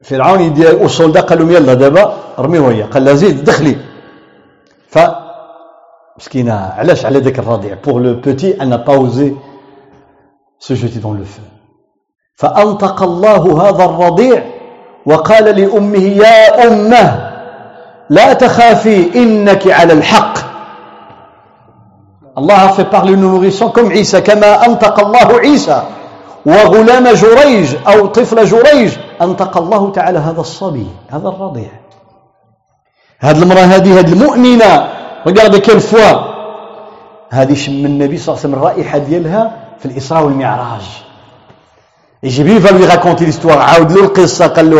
Speaker 1: فرعون il dit aux soldats قال لهم يلا دابا رميوه هي قال لها زيد دخلي. ف مسكينة علاش على ذاك الرضيع؟ pour le petit elle n'a pas osé se jeter dans le feu. فأنطق الله هذا الرضيع وقال لأمه يا أمة لا تخافي إنك على الحق. الله a fait parler nos nourrissons comme كما أنطق الله عيسى وغلام جريج أو طفل جريج أنطق الله تعالى هذا الصبي هذا الرضيع. هذه المرأة هذه هذه المؤمنة. Regardez quelle foi. هذه شم النبي صلى الله عليه وسلم الرائحة ديالها في الإسراء والمعراج. جبريل lui raconter l'histoire. عاود له القصة قال له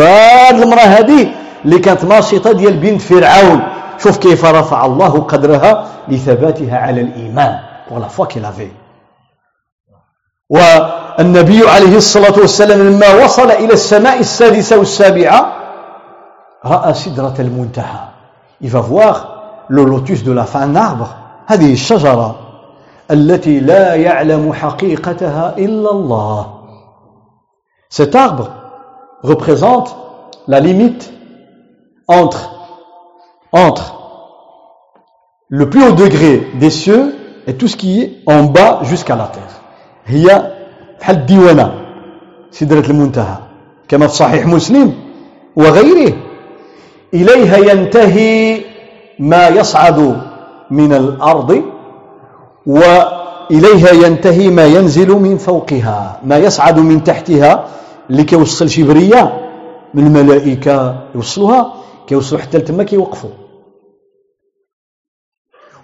Speaker 1: هذه المرأة هذه اللي كانت ناشطة ديال بنت فرعون شوف كيف رفع الله قدرها لثباتها على pour la foi qu'elle avait. والنبي عليه الصلاة والسلام لما وصل إلى السماء السادسة والسابعة رأى سدرة المنتهى il va voir le lotus de la fin un arbre. هذه الشجرة التي لا يعلم حقيقتها إلا الله cet arbre représente la limite entre entre le plus haut degré des cieux et tout ce qui est en bas jusqu'à la terre هي بحال الديوانة سدرة المنتهى كما في صحيح مسلم وغيره إليها ينتهي ما يصعد من الأرض وإليها ينتهي ما ينزل من فوقها ما يصعد من تحتها اللي كيوصل شي برية من الملائكة يوصلوها كيوصلوا حتى لتما كيوقفوا.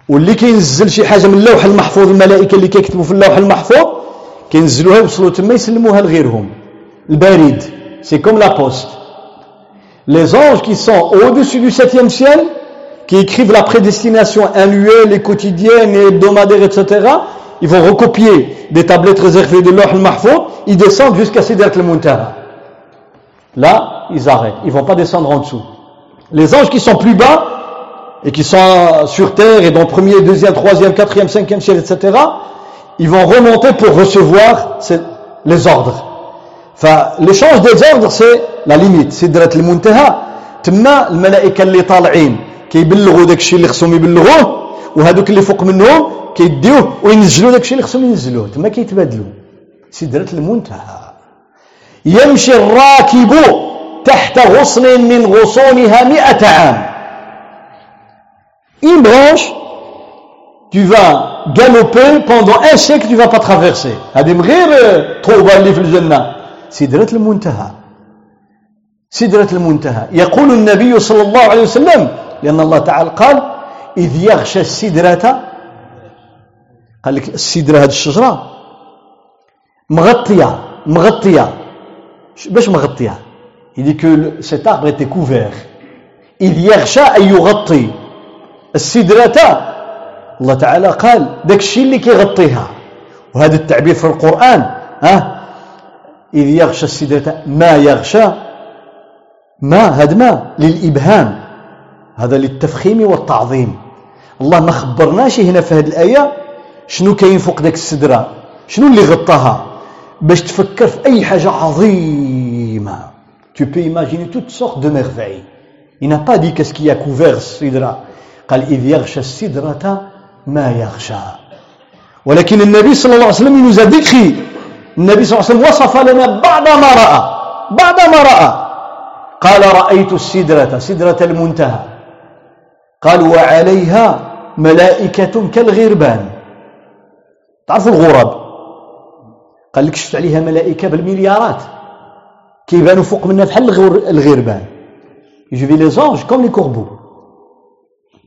Speaker 1: واللي كينزل شي حاجة من اللوح المحفوظ الملائكة اللي كيكتبوا في اللوح المحفوظ كينزلوها يوصلوا تما يسلموها لغيرهم. البريد سي كوم لا بوست les anges qui sont au-dessus du septième ciel qui écrivent la prédestination annuelle et quotidienne et hebdomadaire ils vont recopier des tablettes réservées de l'Oh al-Mahfoud ils descendent jusqu'à Sidrat al-Muntaha là ils arrêtent ils vont pas descendre en dessous les anges qui sont plus bas et qui sont sur terre et dans le premier, deuxième, troisième, quatrième, cinquième ciel, etc., ils vont remonter pour recevoir les ordres. Enfin, l'échange des ordres, c'est la limite. سدرة المنتهى تما الملائكة اللي طالعين كيبلغوا داك الشيء اللي خصهم يبلغوه وهذوك اللي فوق منهم كيديوه وينزلوا داك الشيء اللي خصهم ينزلوه. تما كيتبادلوا سدرة المنتهى. يمشي الراكب تحت غصن من غصونها مئة عام. Une branche, tu vas galoper pendant un siècle, tu ne vas pas traverser. هذه غير طوبى اللي في الجنة سدرة المنتهى سدرة المنتهى يقول النبي صلى الله عليه وسلم لأن الله تعالى قال إذ يغشى السدرة قال لك السدرة هذه الشجرة؟ مغطية مغطية. باش مغطية؟ Il dit que cet arbre était couvert. إذ يغشى أي يغطي. السدرة الله تعالى قال ذاك الشيء اللي كيغطيها. وهذا التعبير في القرآن ها؟ إذ يغشى السدرة ما يغشى؟ ما؟ هذا ما؟ للإبهام. هذا للتفخيم والتعظيم. الله ما خبرناش هنا في هذه الآية شنو كاين فوق ذاك السدرة؟ شنو اللي غطاها؟ باش تفكر في أي حاجة عظيمة. Tu peux imaginer toutes sortes de merveilles. Il n'a pas dit qu'est-ce qui a couvert السدرة قال إذ يغشى السدرة ما يغشى ولكن النبي صلى الله عليه وسلم nous a décrit. النبي صلى الله عليه وسلم وصف لنا بعض ما رأى بعض ما رأى قال رأيت السدرة سدرة المنتهى قال وعليها ملائكة كالغربان تعرفوا الغراب قال لك شفت عليها ملائكة بالمليارات. كيبانوا فوق منها بحال الغربان. il y a les anges comme les corbeaux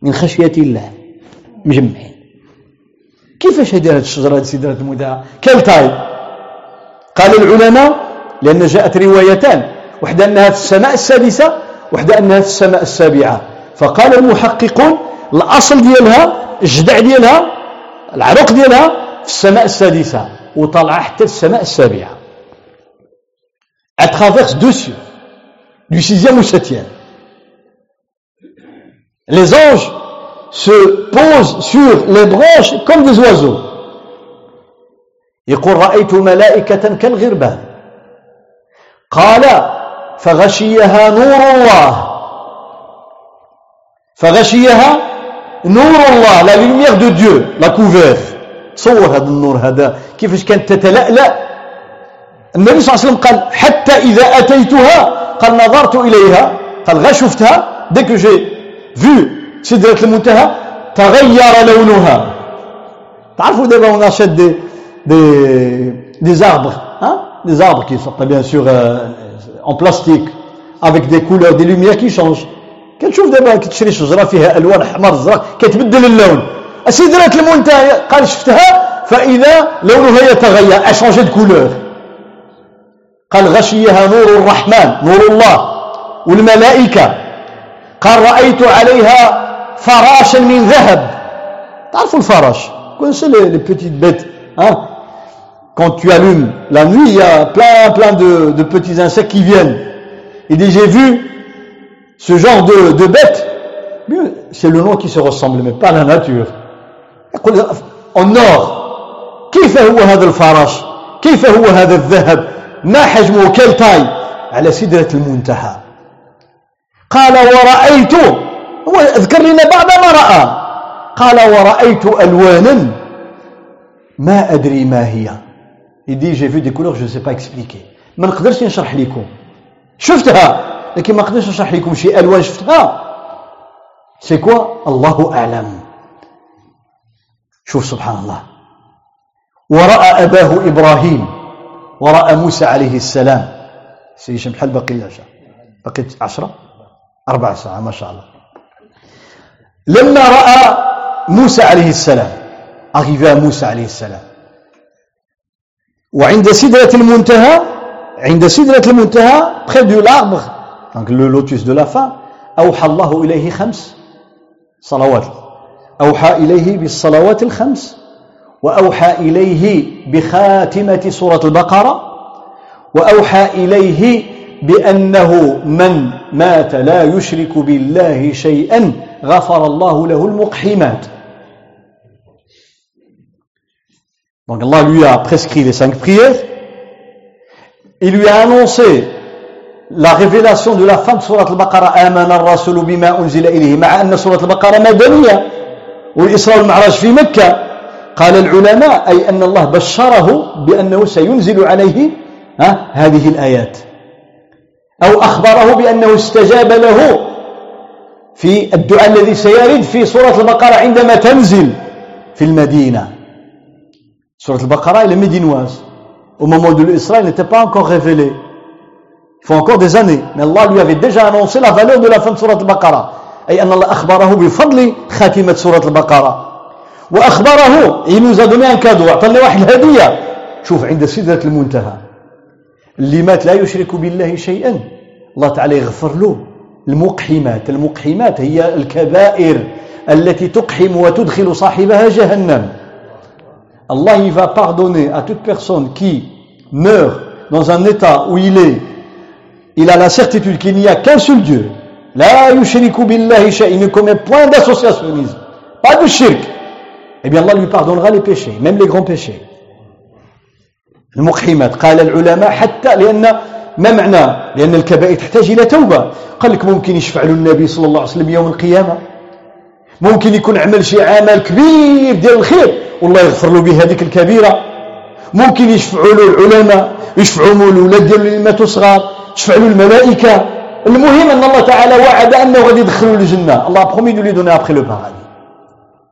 Speaker 1: من خشية الله. مجمعين. كيفاش هذه الشجرة سدرة المنتهى quelle taille قال العلماء لأن جاءت روايتان. وحدة أنها في السماء السادسة وحدة أنها في السماء السابعة. فقال المحققون الأصل ديالها الجدع ديالها العرق ديالها في السماء السادسة وطلع حتى السماء السابعة à travers deux cieux du sixième au septième les anges se posent sur les branches comme des oiseaux يقول رأيت ملائكة كالغربان قال فغشيها نور الله فغشيها نور الله لا lumière de Dieu la couvert تصور هذا النور هذا. كيفاش كانت تتلألأ؟ النبي صلى الله عليه وسلم قال حتى إذا أتيتها قال نظرت إليها. قال غا شفتها. Dès que j'ai سدرة المنتهى تغير لونها. تعرفوا دابا on achète des, des, des arbres hein? des arbres qui sont sûr euh, en plastique avec des couleurs des lumières qui changent. كتشوف دابا كتشري شجرة فيها ألوان احمر زرق كتبدل اللون. سدرة المنتهى قال شفتها فاذا لونها يتغير اشونجي دو كولور قال غشيها نور الرحمن نور الله والملائكه قال رايت عليها فراشا من ذهب تعرفوا الفراش connaissez les, les petites bêtes hein quand tu allumes la nuit il y a plein plein de, de petits insectes qui viennent il dit j'ai vu ce genre de, de bête, c'est le nom qui se ressemble, mais pas la nature. En or, كيف هو هذا الفرش كيف هو هذا الذهب؟ ما حجمه؟ كل تاي؟ على سدرة المنتهى. قال ورأيت هو أذكر لنا بعض ما رأى. قال ورأيت ألوانا. ما أدري ما هي. j'ai vu des couleurs je ne sais pas expliquer. ما نقدرش نشرح لكم. شفتها. لكن ما قدرش نشرح لكم شي ألوان شفتها. c'est quoi الله أعلم. شوف سبحان الله. وراى أباه إبراهيم وراى موسى عليه السلام. c'est بحال بقي بقي عشرة؟ أربع ساعة ما شاء الله. لما رأى موسى عليه السلام arrivé موسى عليه السلام. وعند سدرة المنتهى عند سدرة المنتهى près de l'arbre. Donc le lotus de la fin أوحى الله إليه خمس صلوات. أوحى إليه بالصلوات الخمس وأوحى إليه بخاتمة سورة البقرة وأوحى إليه بأنه من مات لا يشرك بالله شيئا غفر الله له المقحمات. Donc Allah lui a prescrit les cinq prières. Il lui a annoncé la révélation de la fin de Surat al-Baqarah. آمن الرسول بما أنزل إليه مع أن سورة البقرة مدنية والإسراء والمعراج في مكة. قال العلماء أي أن الله بشره بأنه سينزل عليه هذه الآيات. أو أخبره بأنه استجاب له في الدعاء الذي سيرد في سورة البقرة عندما تنزل في المدينة. سورة البقرة إلى médinoise au moment de l'Israël n'était pas encore révélée Il faut encore des années. Mais Allah lui avait déjà annoncé la valeur de la fin de Surat al-Baqarah. أي أن الله أخبره بفضل خاتمة سورة البقرة. وأخبره nous a donné un cadeau أعطانا واحد الهدية. شوف عند سدرة المنتهى. اللي مات لا يشرك بالله شيئا. الله تعالى يغفر له. المقحمات المقحمات هي الكبائر التي تقحم وتدخل صاحبها جهنم. Allah il va pardonner à toute personne qui meurt dans un état où il est, il a la certitude qu'il n'y a qu'un seul Dieu, la yushriku billahi il ne commet point d'associationnisme, pas de shirk, eh bien Allah lui pardonnera les péchés, même les grands péchés. المقحمات قال العلماء حتى لأن ما معنى لأن الكبائر تحتاج إلى توبة قال لك ممكن يشفع له النبي صلى الله عليه وسلم يوم القيامة ممكن يكون عمل شي عمل كبير ديال الخير والله يغفر له به هذيك الكبيرة ممكن يشفعوا له العلماء يشفعوا له الأولاد ديال اللي ماتوا صغار يشفع له الملائكة المهم أن الله تعالى وعد أنه غادي يدخلوا الجنة. الله promet de lui donner après le paradis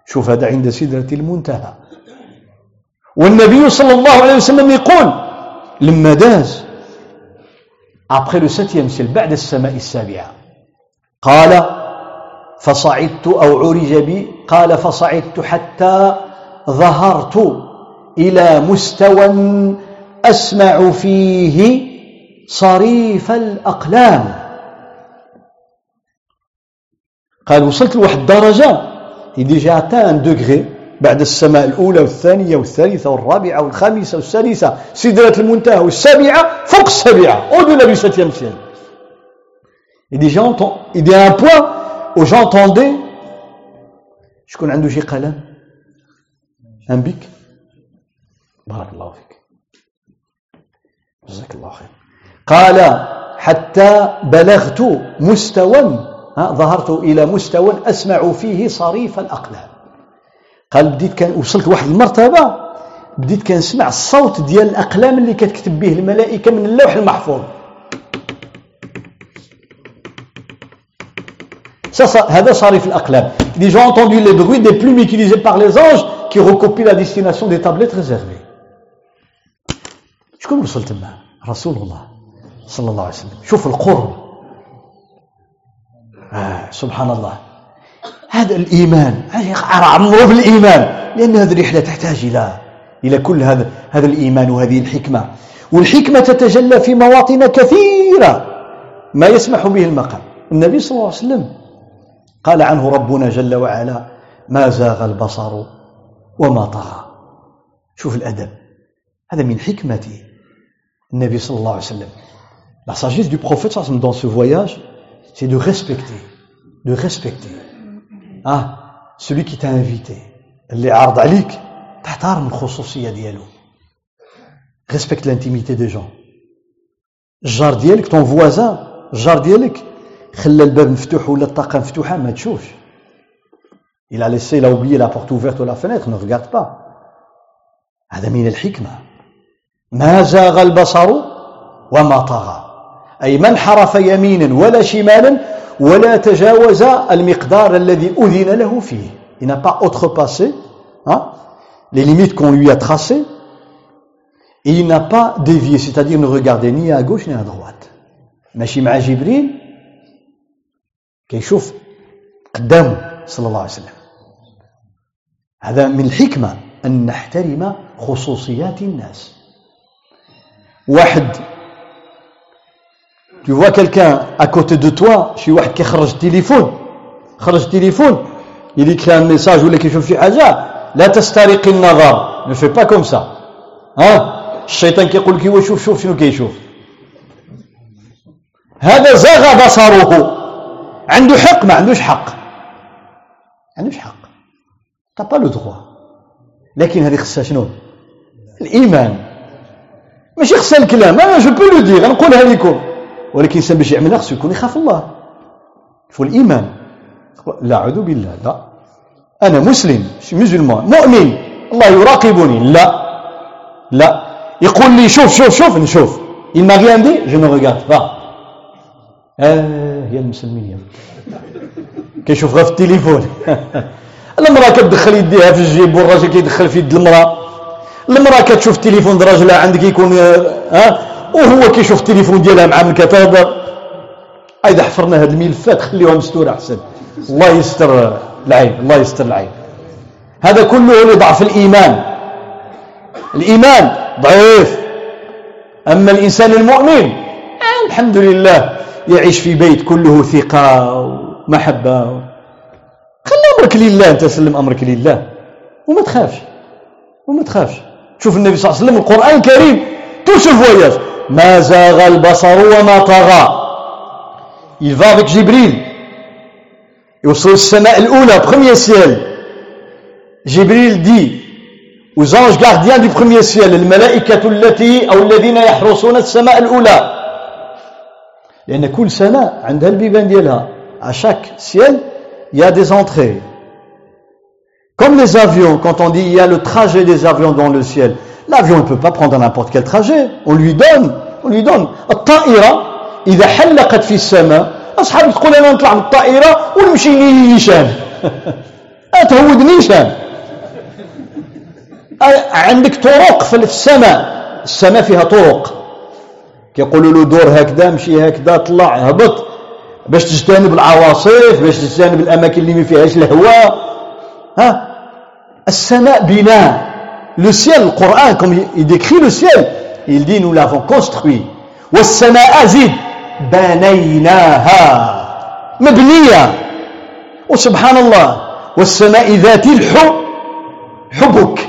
Speaker 1: شوف هذا عند سدرة المنتهى. والنبي صلى الله عليه وسلم يقول لما داز après le septième ciel بعد السماء السابعة قال فصعدت أو عرج بي قال فصعدت حتى ظهرت إلى مستوى أسمع فيه صريف الأقلام. قال وصلت لواحد الدرجة ديجا اتان أن دوغري بعد السماء الأولى والثانية والثالثة والرابعة والخامسة والسادسة. سدرة المنتهى والسابعة فوق السابعة. au delà du septième il dit j'entends il dit à un point où شكون عنده شي قلم؟ Un bic. بارك الله فيك. جزاك الله خير. قال حتى بلغت مستوى ظهرت إلى مستوى أسمع فيه صريف الأقلام. قال بديت كان وصلت واحد المرتبة بديت كنسمع الصوت ديال الأقلام اللي كتكتب به الملائكة من اللوح المحفوظ. هذا صريف الأقلام. J'ai entendu les bruits des plumes utilisées par les anges qui recopient la destination des tablettes réservées. شكون وصل تما رسول الله صلى الله عليه وسلم. شوف القرب. آه سبحان الله. هذا الإيمان عمرو بالإيمان لأن هذه الرحلة تحتاج إلى إلى كل هذا هذا الإيمان وهذه الحكمة. والحكمة تتجلى في مواطن كثيرة. ما يسمح به المقام. النبي صلى الله عليه وسلم قال عنه ربنا جل وعلا ما زاغ البصر وما طغى. شوف الأدب. هذا من حكمة النبي صلى الله عليه وسلم. La sagesse du prophète dans ce voyage, c'est de respecter, de respecter. Ah, celui qui t'a invité, اللي عرض عليك تحترم الخصوصية ديالو. Respecte l'intimité des gens. الجار ديالك ton voisin, الجار ديالك خلى الباب مفتوح ولا الطاقة مفتوحة ما تشوفش. Il a laissé, il a oublié la porte ouverte ou la fenêtre, ne regarde pas. هذا من الحكمة. ما زاغ البصر وما طغى. أي ما انحرف يمينا ولا شمالا ولا تجاوز المقدار الذي أذن له فيه. Il n'a pas outrepassé hein, les limites qu'on lui a tracées. Et il n'a pas dévié c'est-à-dire ne regardait ni à gauche ni à droite. ماشي مع جبريل كيشوف قدامه صلى الله عليه وسلم. هذا من الحكمة أن نحترم خصوصيات الناس. واحد tu vois quelqu'un à côté de toi شي واحد كيخرج التليفون خرج التليفون il écrit un message ولا كيشوف شي حاجة لا تسترق النظر ne fais pas comme ça. ها الشيطان كيقول لك هو شوف شوف شنو كيشوف هذا زاغ بصره عنده حق ما عندوش حق. عندوش حق. T'as pas le لكن هذه خصها شنو؟ الإيمان. ماشي خصها الكلام. أنا جو بو لو دير غنقولها لكم. ولكن الانسان باش يعملها خصو يكون يخاف الله. فو الإيمان. لا اعوذ بالله لا. أنا مسلم مسلمان مؤمن. الله يراقبني. لا. لا. يقول لي شوف شوف شوف نشوف. Il m'a rien dit? Je ne regarde pas. آه يا المسلمين كيشوف غير في التليفون. المرأة كتدخل يديها في الجيب والراجل كيدخل في يد المرأة. المرأة كتشوف التليفون راجلها عندك يكون ها وهو كيشوف التليفون ديالها مع من كتهضر اذا حفرنا هذه الملفات خليوها مستورة أحسن. الله يستر العين الله يستر العين. هذا كله لضعف الإيمان. الإيمان ضعيف. أما الإنسان المؤمن الحمد لله يعيش في بيت كله ثقة ومحبة. خلي أمرك لله أنت سلم أمرك لله. وما تخافش. وما تخافش. شوف النبي صلى الله عليه وسلم القرآن الكريم tout ce voyage ما زاغ البصر وما طغى il va avec Jibril يوصل السماء الأولى premier ciel Jibril dit aux anges gardiens du premier ciel الملائكة التي أو الذين يحرسون السماء الأولى لأن كل سماء عندها البيبان ديالها à chaque ciel il y a des entrées comme les avions quand on dit il y a le trajet des avions dans le ciel l'avion ne peut pas prendre n'importe quel trajet. On lui donne on lui donne. الطائرة إذا حلقت في السماء أصحاب تقول أنا نطلع من الطائرة ونمشي نيشان أتهود نيشان. عندك طرق في السماء. السماء فيها طرق. كيقولوا له دور هكذا مشي هكذا طلع هبط. باش تجتنب العواصف باش تجتنب الأماكن اللي ما فيهاش الهواء. ها؟ السماء بناء. Le ciel le Coran comme il décrit le ciel il dit nous l'avons construit. مبنية وسبحان الله والسماء ذات الحب حبك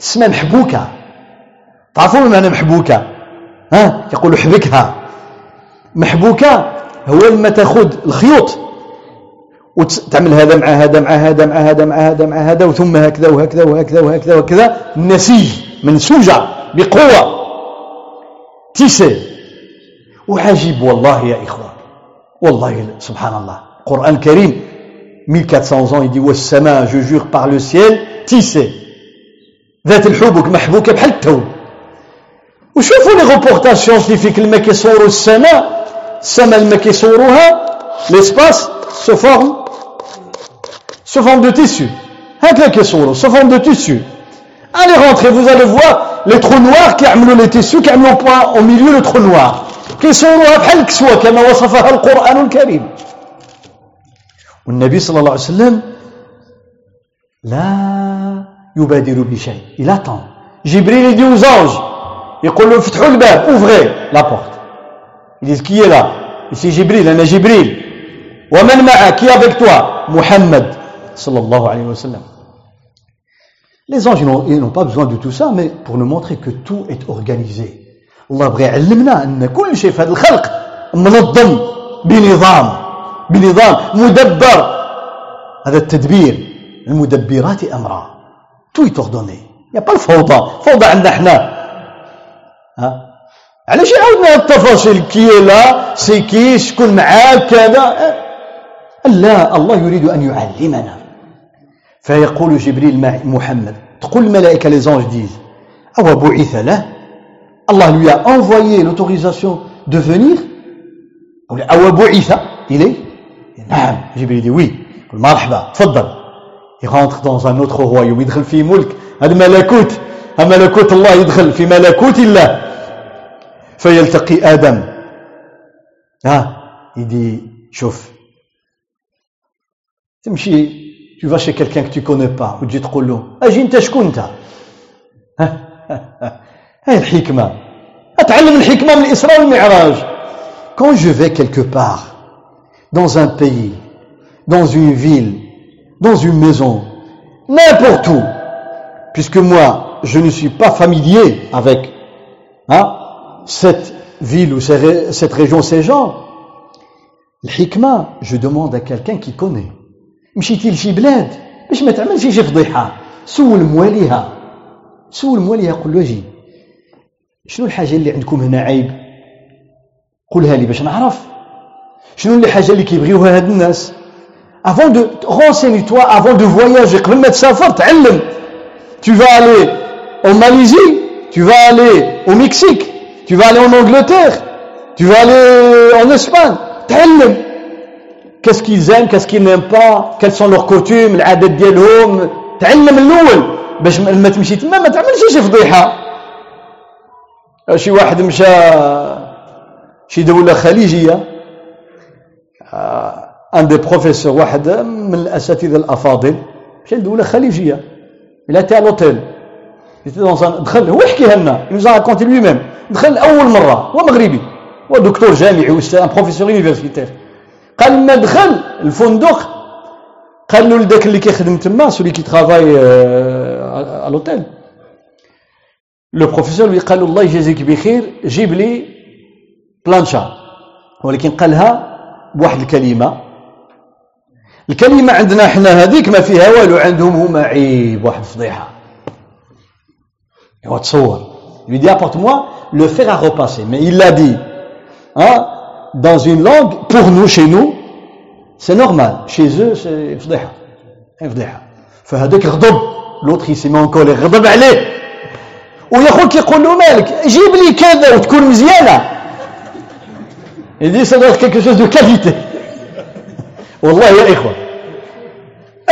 Speaker 1: اسمها محبوكة تعرفون معنى محبوكة ها يقولوا حبكها محبوكة هو لما تاخذ الخيوط وتعمل هذا مع هذا مع هذا مع هذا مع هذا مع هذا وثم هكذا وهكذا وهكذا وهكذا وهكذا. نسيج منسوجة بقوة. تيسي وعجيب والله يا إخوة والله سبحان الله. القرآن الكريم 1400 ans dit والسماء je jure par le ciel. tissé ذات الحبك محبوكة بحال ال tissu وشوفوا les reportages scientifiques لما كيصوروا السماء. السماء لما كيصوروها. l'espace sous forme sous forme de tissu هكذا كيصوروا sous forme de tissu Allez rentrer, vous allez voir les trous noirs qui عملوا les tissus qui عملوا point au milieu le trou noir. كيصوروها بحال الكسوة كما وصفها القرآن الكريم والنبي صلى الله عليه وسلم لا يبادر بشيء il attend. جبريل يدي aux anges يقول له فتحوا الباب ouvrez la porte. Ils disent qui est là? Ici Jibril أنا جبريل ومن معك qui est avec toi? Muhammad. صلى الله عليه وسلم Les anges n'ont pas besoin de tout ça, mais pour nous montrer que tout est organisé. الله بغى يعلمنا ان كل شيء في هذا الخلق منظم بنظام بنظام مدبر هذا التدبير المدبرات امرا tout est ordonné il y a pas الفوضى فوضى عندنا إحنا ها علاش يعاودنا التفاصيل qui est là c'est qui شكون معاك كذا لا الله يريد أن يعلمنا. فيقول جبريل محمد تقول الملائكة les anges disent أو بعث له Allah lui a envoyé l'autorisation de venir. il est. Jibril dit oui. مرحبا تفضل. Il rentre dans un autre يدخل في ملك. هذا ملكوت. ملكوت الله يدخل في ملكوت الله. فيلتقي آدم. ها؟ Dit شوف tu vas chez quelqu'un que tu connais pas وتجي تقول له اجي انت شكون انت هاي الحكمة أتعلم الحكمة من الإسراء والمعراج quand je vais quelque part dans un pays dans une ville dans une maison n'importe où puisque moi je ne suis pas familier avec hein, cette ville ou cette région ces gens الحكمة je demande à quelqu'un qui connaît مشيتي لشي بلاد باش ما تعملش شي فضيحة. سول مواليها. سول مواليها قول له أجي شنو الحاجة اللي عندكم هنا عيب؟ قولها لي باش نعرف. شنو الحاجة اللي كيبغيوها هاد الناس؟ Avant de renseigne-toi avant de voyager قبل ما تسافر تعلم. Tu vas aller en Malaisie tu vas aller au Mexique tu vas aller en Angleterre tu vas aller en Espagne تعلم. Qu'est-ce qu'ils aiment qu'est-ce qu'ils n'aiment pas quelles sont leurs coutumes العادات ديالهم تعلم الأول باش ما تمشي تما ما تعملش شي فضيحه شي واحد مشى شي دولة خليجية ان دي بروفيسور واحد من الاساتذه الافاضل مشى لدولة خليجية إلى تاع لوتيل دخل هو يحكيها لنا nous a raconté lui-même. دخل اول مرة هو مغربي هو دكتور جامعي و professeur universitaire قال ما دخل الفندق. قال له لذاك اللي كيخدم تما celui qui travaille à l'hôtel le professeur قال له الله يجازيك بخير جيب لي بلانشا ولكن قالها بواحد الكلمة. الكلمة عندنا إحنا هذيك ما فيها والو عندهم هما عيب واحد فضيحة. هو تصور. Lui dit apporte-moi le fer à repasser mais il l'a dit. Hein, dans une langue pour nous chez nous c'est normal. Chez eux c'est فضيحه فضيحه فهذاك غضب لوطخ يسمى اونكور غضب عليه ويا خوك يقول له مالك جيب لي كذا وتكون مزيانه Il dit ça doit être quelque chose de qualité. والله يا إخوة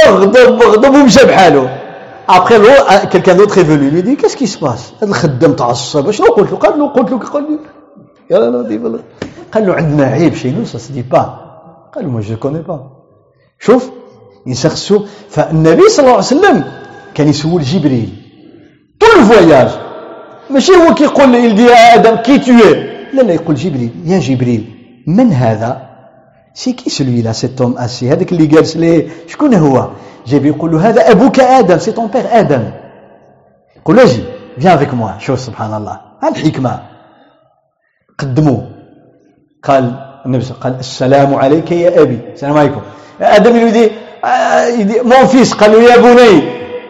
Speaker 1: اغضب اغضب ومشى بحاله Après, quelqu'un d'autre est venu, lui dit, qu'est-ce qui se passe? هذا الخدام تعصب شنو قلت له قال له قلت له قال له يا الله قال له عندنا عيب ça se dit pas قال له je ne connais pas شوف ينسخسو فالنبي صلى الله عليه وسلم كان يسول جبريل. طول الفواياج. ماشي هو كيقول dit à Adam qui tu es لا لا يقول جبريل. يا جبريل من هذا؟ c'est qui celui-là cet homme assis. هذاك اللي جالس ليه شكون هو؟ جاي يقول له هذا أبوك آدم c'est ton père آدم. يقول له أجي viens avec moi شوف سبحان الله. الحكمه قدموه قال النبي صلى الله عليه وسلم قال السلام عليك يا أبي. السلام عليكم. آدم il dit il dit mon fils قال له يا بني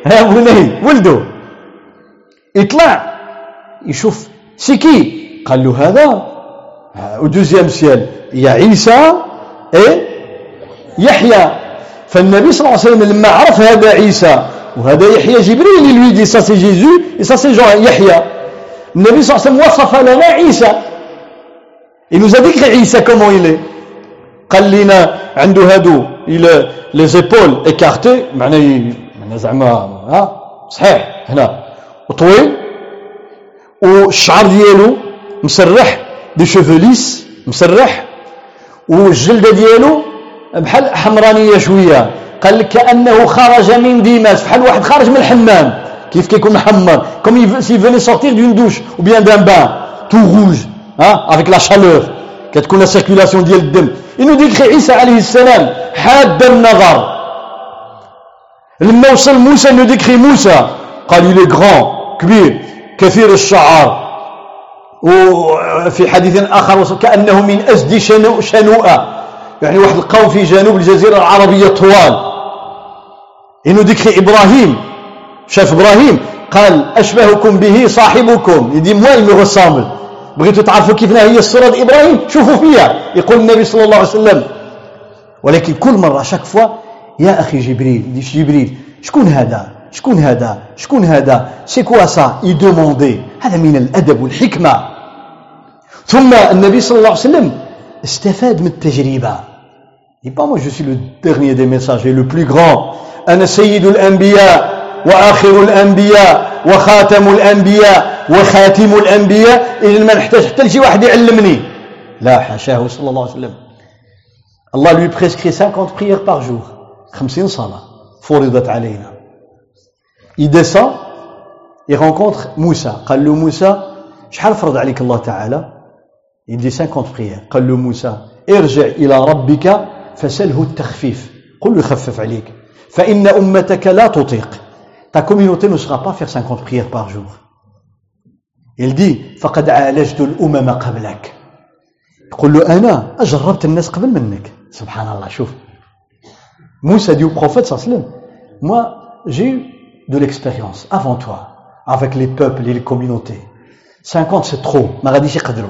Speaker 1: يا بني ولده. يطلع يشوف c'est qui قال له هذا؟ ciel, il y a Isa et Yahya. فالنبي صلى الله عليه وسلم لما عرف هذا عيسى وهذا يحيى جبريل اللي ça c'est Jésus et ça c'est Jean Yahya النبي صلى الله عليه وسلم وصف لنا عيسى. Il nous a décrit عيسى comment il est? قال لنا عنده هادو il les épaules écartées. معناه معناه زعما ها صحيح هنا وطويل والشعر ديالو مسرح دي شوفو مسرح والجلدة ديالو بحال حمرانية شوية قال لك كأنه خرج من ديماس بحال واحد خارج من الحمام كيف كيكون محمر comme s'il vient de sortir d'une douche ou bien d'un bain tout rouge ها avec la chaleur كتكون la circulation ديال الدم il nous décrit عيسى عليه السلام حاد النظر لما وصل موسى انو ديكري موسى قال لي غران كبير كثير الشعر وفي حديث آخر كأنه من أزد شنوءة يعني واحد القوم في جنوب الجزيرة العربية طوال إنه ذكر إبراهيم شاف إبراهيم قال أشبهكم به صاحبكم يدي موا il me بغيتوا تعرفوا كيف هي الصورة إبراهيم شوفوا فيها يقول النبي صلى الله عليه وسلم ولكن كل مرة chaque fois يا أخي جبريل جبريل شكون هذا؟ شكون هذا؟ شكون هذا؟ c'est quoi ça il demandait هذا من الأدب والحكمة. ثم النبي صلى الله عليه وسلم استفاد من التجربة. dit pas moi je suis le dernier des messagers le plus grand. أنا سيد الأنبياء وآخر الأنبياء. وخاتم الأنبياء وخاتم الأنبياء إذن ما نحتاج حتى لشي واحد يعلمني. لا حاشاه صلى الله عليه وسلم. الله lui prescrit 50 prières par jour. 50 صلاة فرضت علينا. Il descend il Moussa. قال له موسى شحال فرض عليك الله تعالى؟ Dit 50 prières. قال له موسى ارجع إلى ربك فسله التخفيف. قل له يخفف عليك. فإن أمتك لا تطيق. ta communauté ne sera pas faire 50 prières par jour il dit فقد عالجت الأمم قبلك يقول له أنا أجربت الناس قبل منك سبحان الله شوف موسى dit au prophète صلى الله عليه وسلم moi j'ai eu de l'expérience avant toi avec les peuples et les communautés 50 c'est trop ما غاديش يقدروا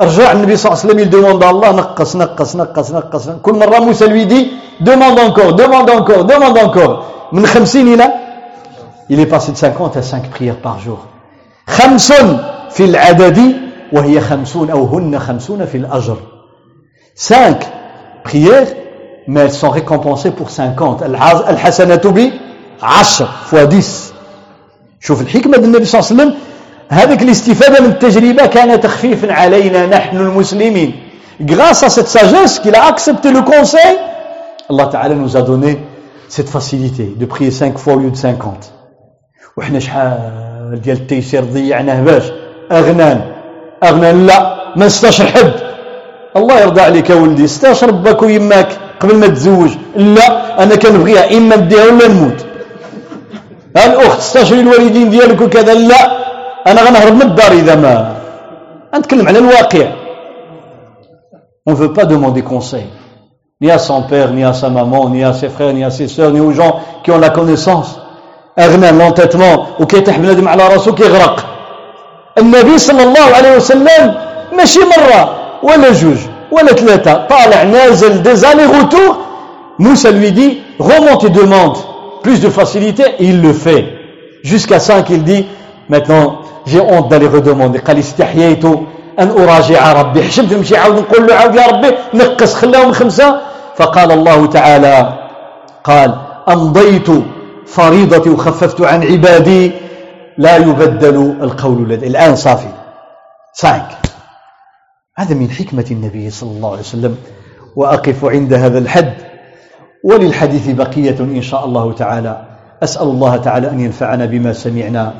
Speaker 1: رجع النبي صلى الله عليه وسلم il demande à Allah نقص نقص نقص نقص كل مرة موسى lui dit demande encore demande encore demande encore من 50 إلى؟ Il est passé de 50 à 5 prières par jour. خمس في العدد وهي خمسون أو هن خمسون في الأجر. 5 prières mais elles sont récompensées pour 50 الحسنة ب عشر فوا ديس شوف الحكمة النبي صلى الله عليه وسلم. هذيك الاستفادة من التجربة كان تخفيفا علينا نحن المسلمين. Grâce à cette sagesse qu'il a accepté le conseil Allah Ta'ala nous a donné cette facilité de prier 5 fois au lieu de 50 وحنا شحال ديال التيسير ضيعناه باش؟ أغنان. أغنان لا ما استشر حد الله يرضى عليك يا ولدي استشر باك ويماك قبل ما تزوج. لا أنا كنبغيها إما نديها ولا نموت. الأخت استشري الوالدين ديالك وكذا؟ لا. أنا غنهرب من الدار إذا ما. نتكلم على الواقع. Ne veut pas demander conseil, ni à son père, ni à sa maman, ni à ses frères, ni à ses sœurs, ni aux gens qui ont la connaissance. أغنى l'entêtement وكيتح بنادم على راسه كيغرق النبي صلى الله عليه وسلم ماشي مرة ولا جوج ولا ثلاثة طالع نازل des allers-retours Moussa lui dit remonte et demande plus de facilité et il le fait jusqu'à 5 il dit maintenant j'ai honte d'aller redemander قال استحييت أن أراجع ربي حشمت نمشي عاود نقول له عاود يا ربي نقص خلاهم خمسة فقال الله تعالى قال أمضيت فريضتي وخففت عن عبادي لا يبدل القول لدي. الآن صافي. سانك هذا من حكمة النبي صلى الله عليه وسلم. وأقف عند هذا الحد. وللحديث بقية إن شاء الله تعالى. أسأل الله تعالى أن ينفعنا بما سمعنا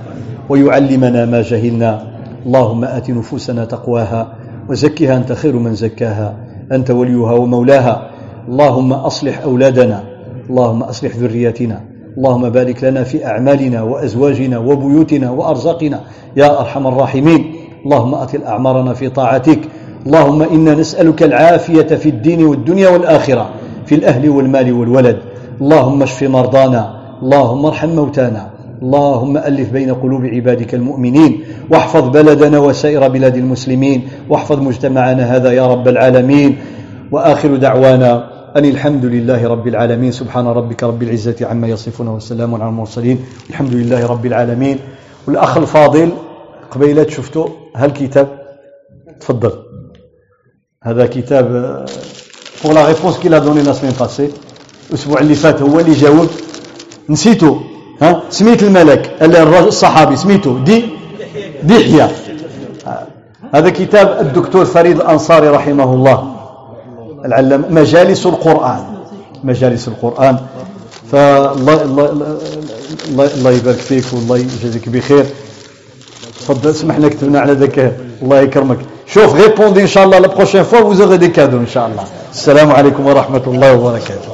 Speaker 1: ويعلمنا ما جهلنا. اللهم آت نفوسنا تقواها وزكها أنت خير من زكاها. أنت وليها ومولاها. اللهم أصلح أولادنا اللهم أصلح ذرياتنا اللهم بارك لنا في أعمالنا وأزواجنا وبيوتنا وأرزاقنا يا أرحم الراحمين. اللهم أطل أعمارنا في طاعتك. اللهم إنا نسألك العافية في الدين والدنيا والآخرة في الأهل والمال والولد. اللهم اشف مرضانا اللهم ارحم موتانا. اللهم ألف بين قلوب عبادك المؤمنين واحفظ بلدنا وسائر بلاد المسلمين واحفظ مجتمعنا هذا يا رب العالمين. وآخر دعوانا أن الحمد لله رب العالمين سبحان ربك رب العزة عما يصفون والسلام على المرسلين الحمد لله رب العالمين. والأخ الفاضل قبيلة شفتوا هالكتاب تفضل. هذا كتاب pour la réponse qu'il a donnée la semaine passée. الأسبوع اللي فات هو اللي جاوب. نسيته ها؟ سميت الملك الصحابي سميته دي؟ دحية هذا كتاب الدكتور فريد الأنصاري رحمه الله. العلم مجالس القرآن. مجالس القرآن. فالله الله الله, الله يبارك فيك والله يجزيك بخير. تفضل اسمح لنا كتبنا على ذاك. الله يكرمك. شوف répondez إن شاء الله. la prochaine fois vous des cadeaux إن شاء الله. السلام عليكم ورحمة الله وبركاته.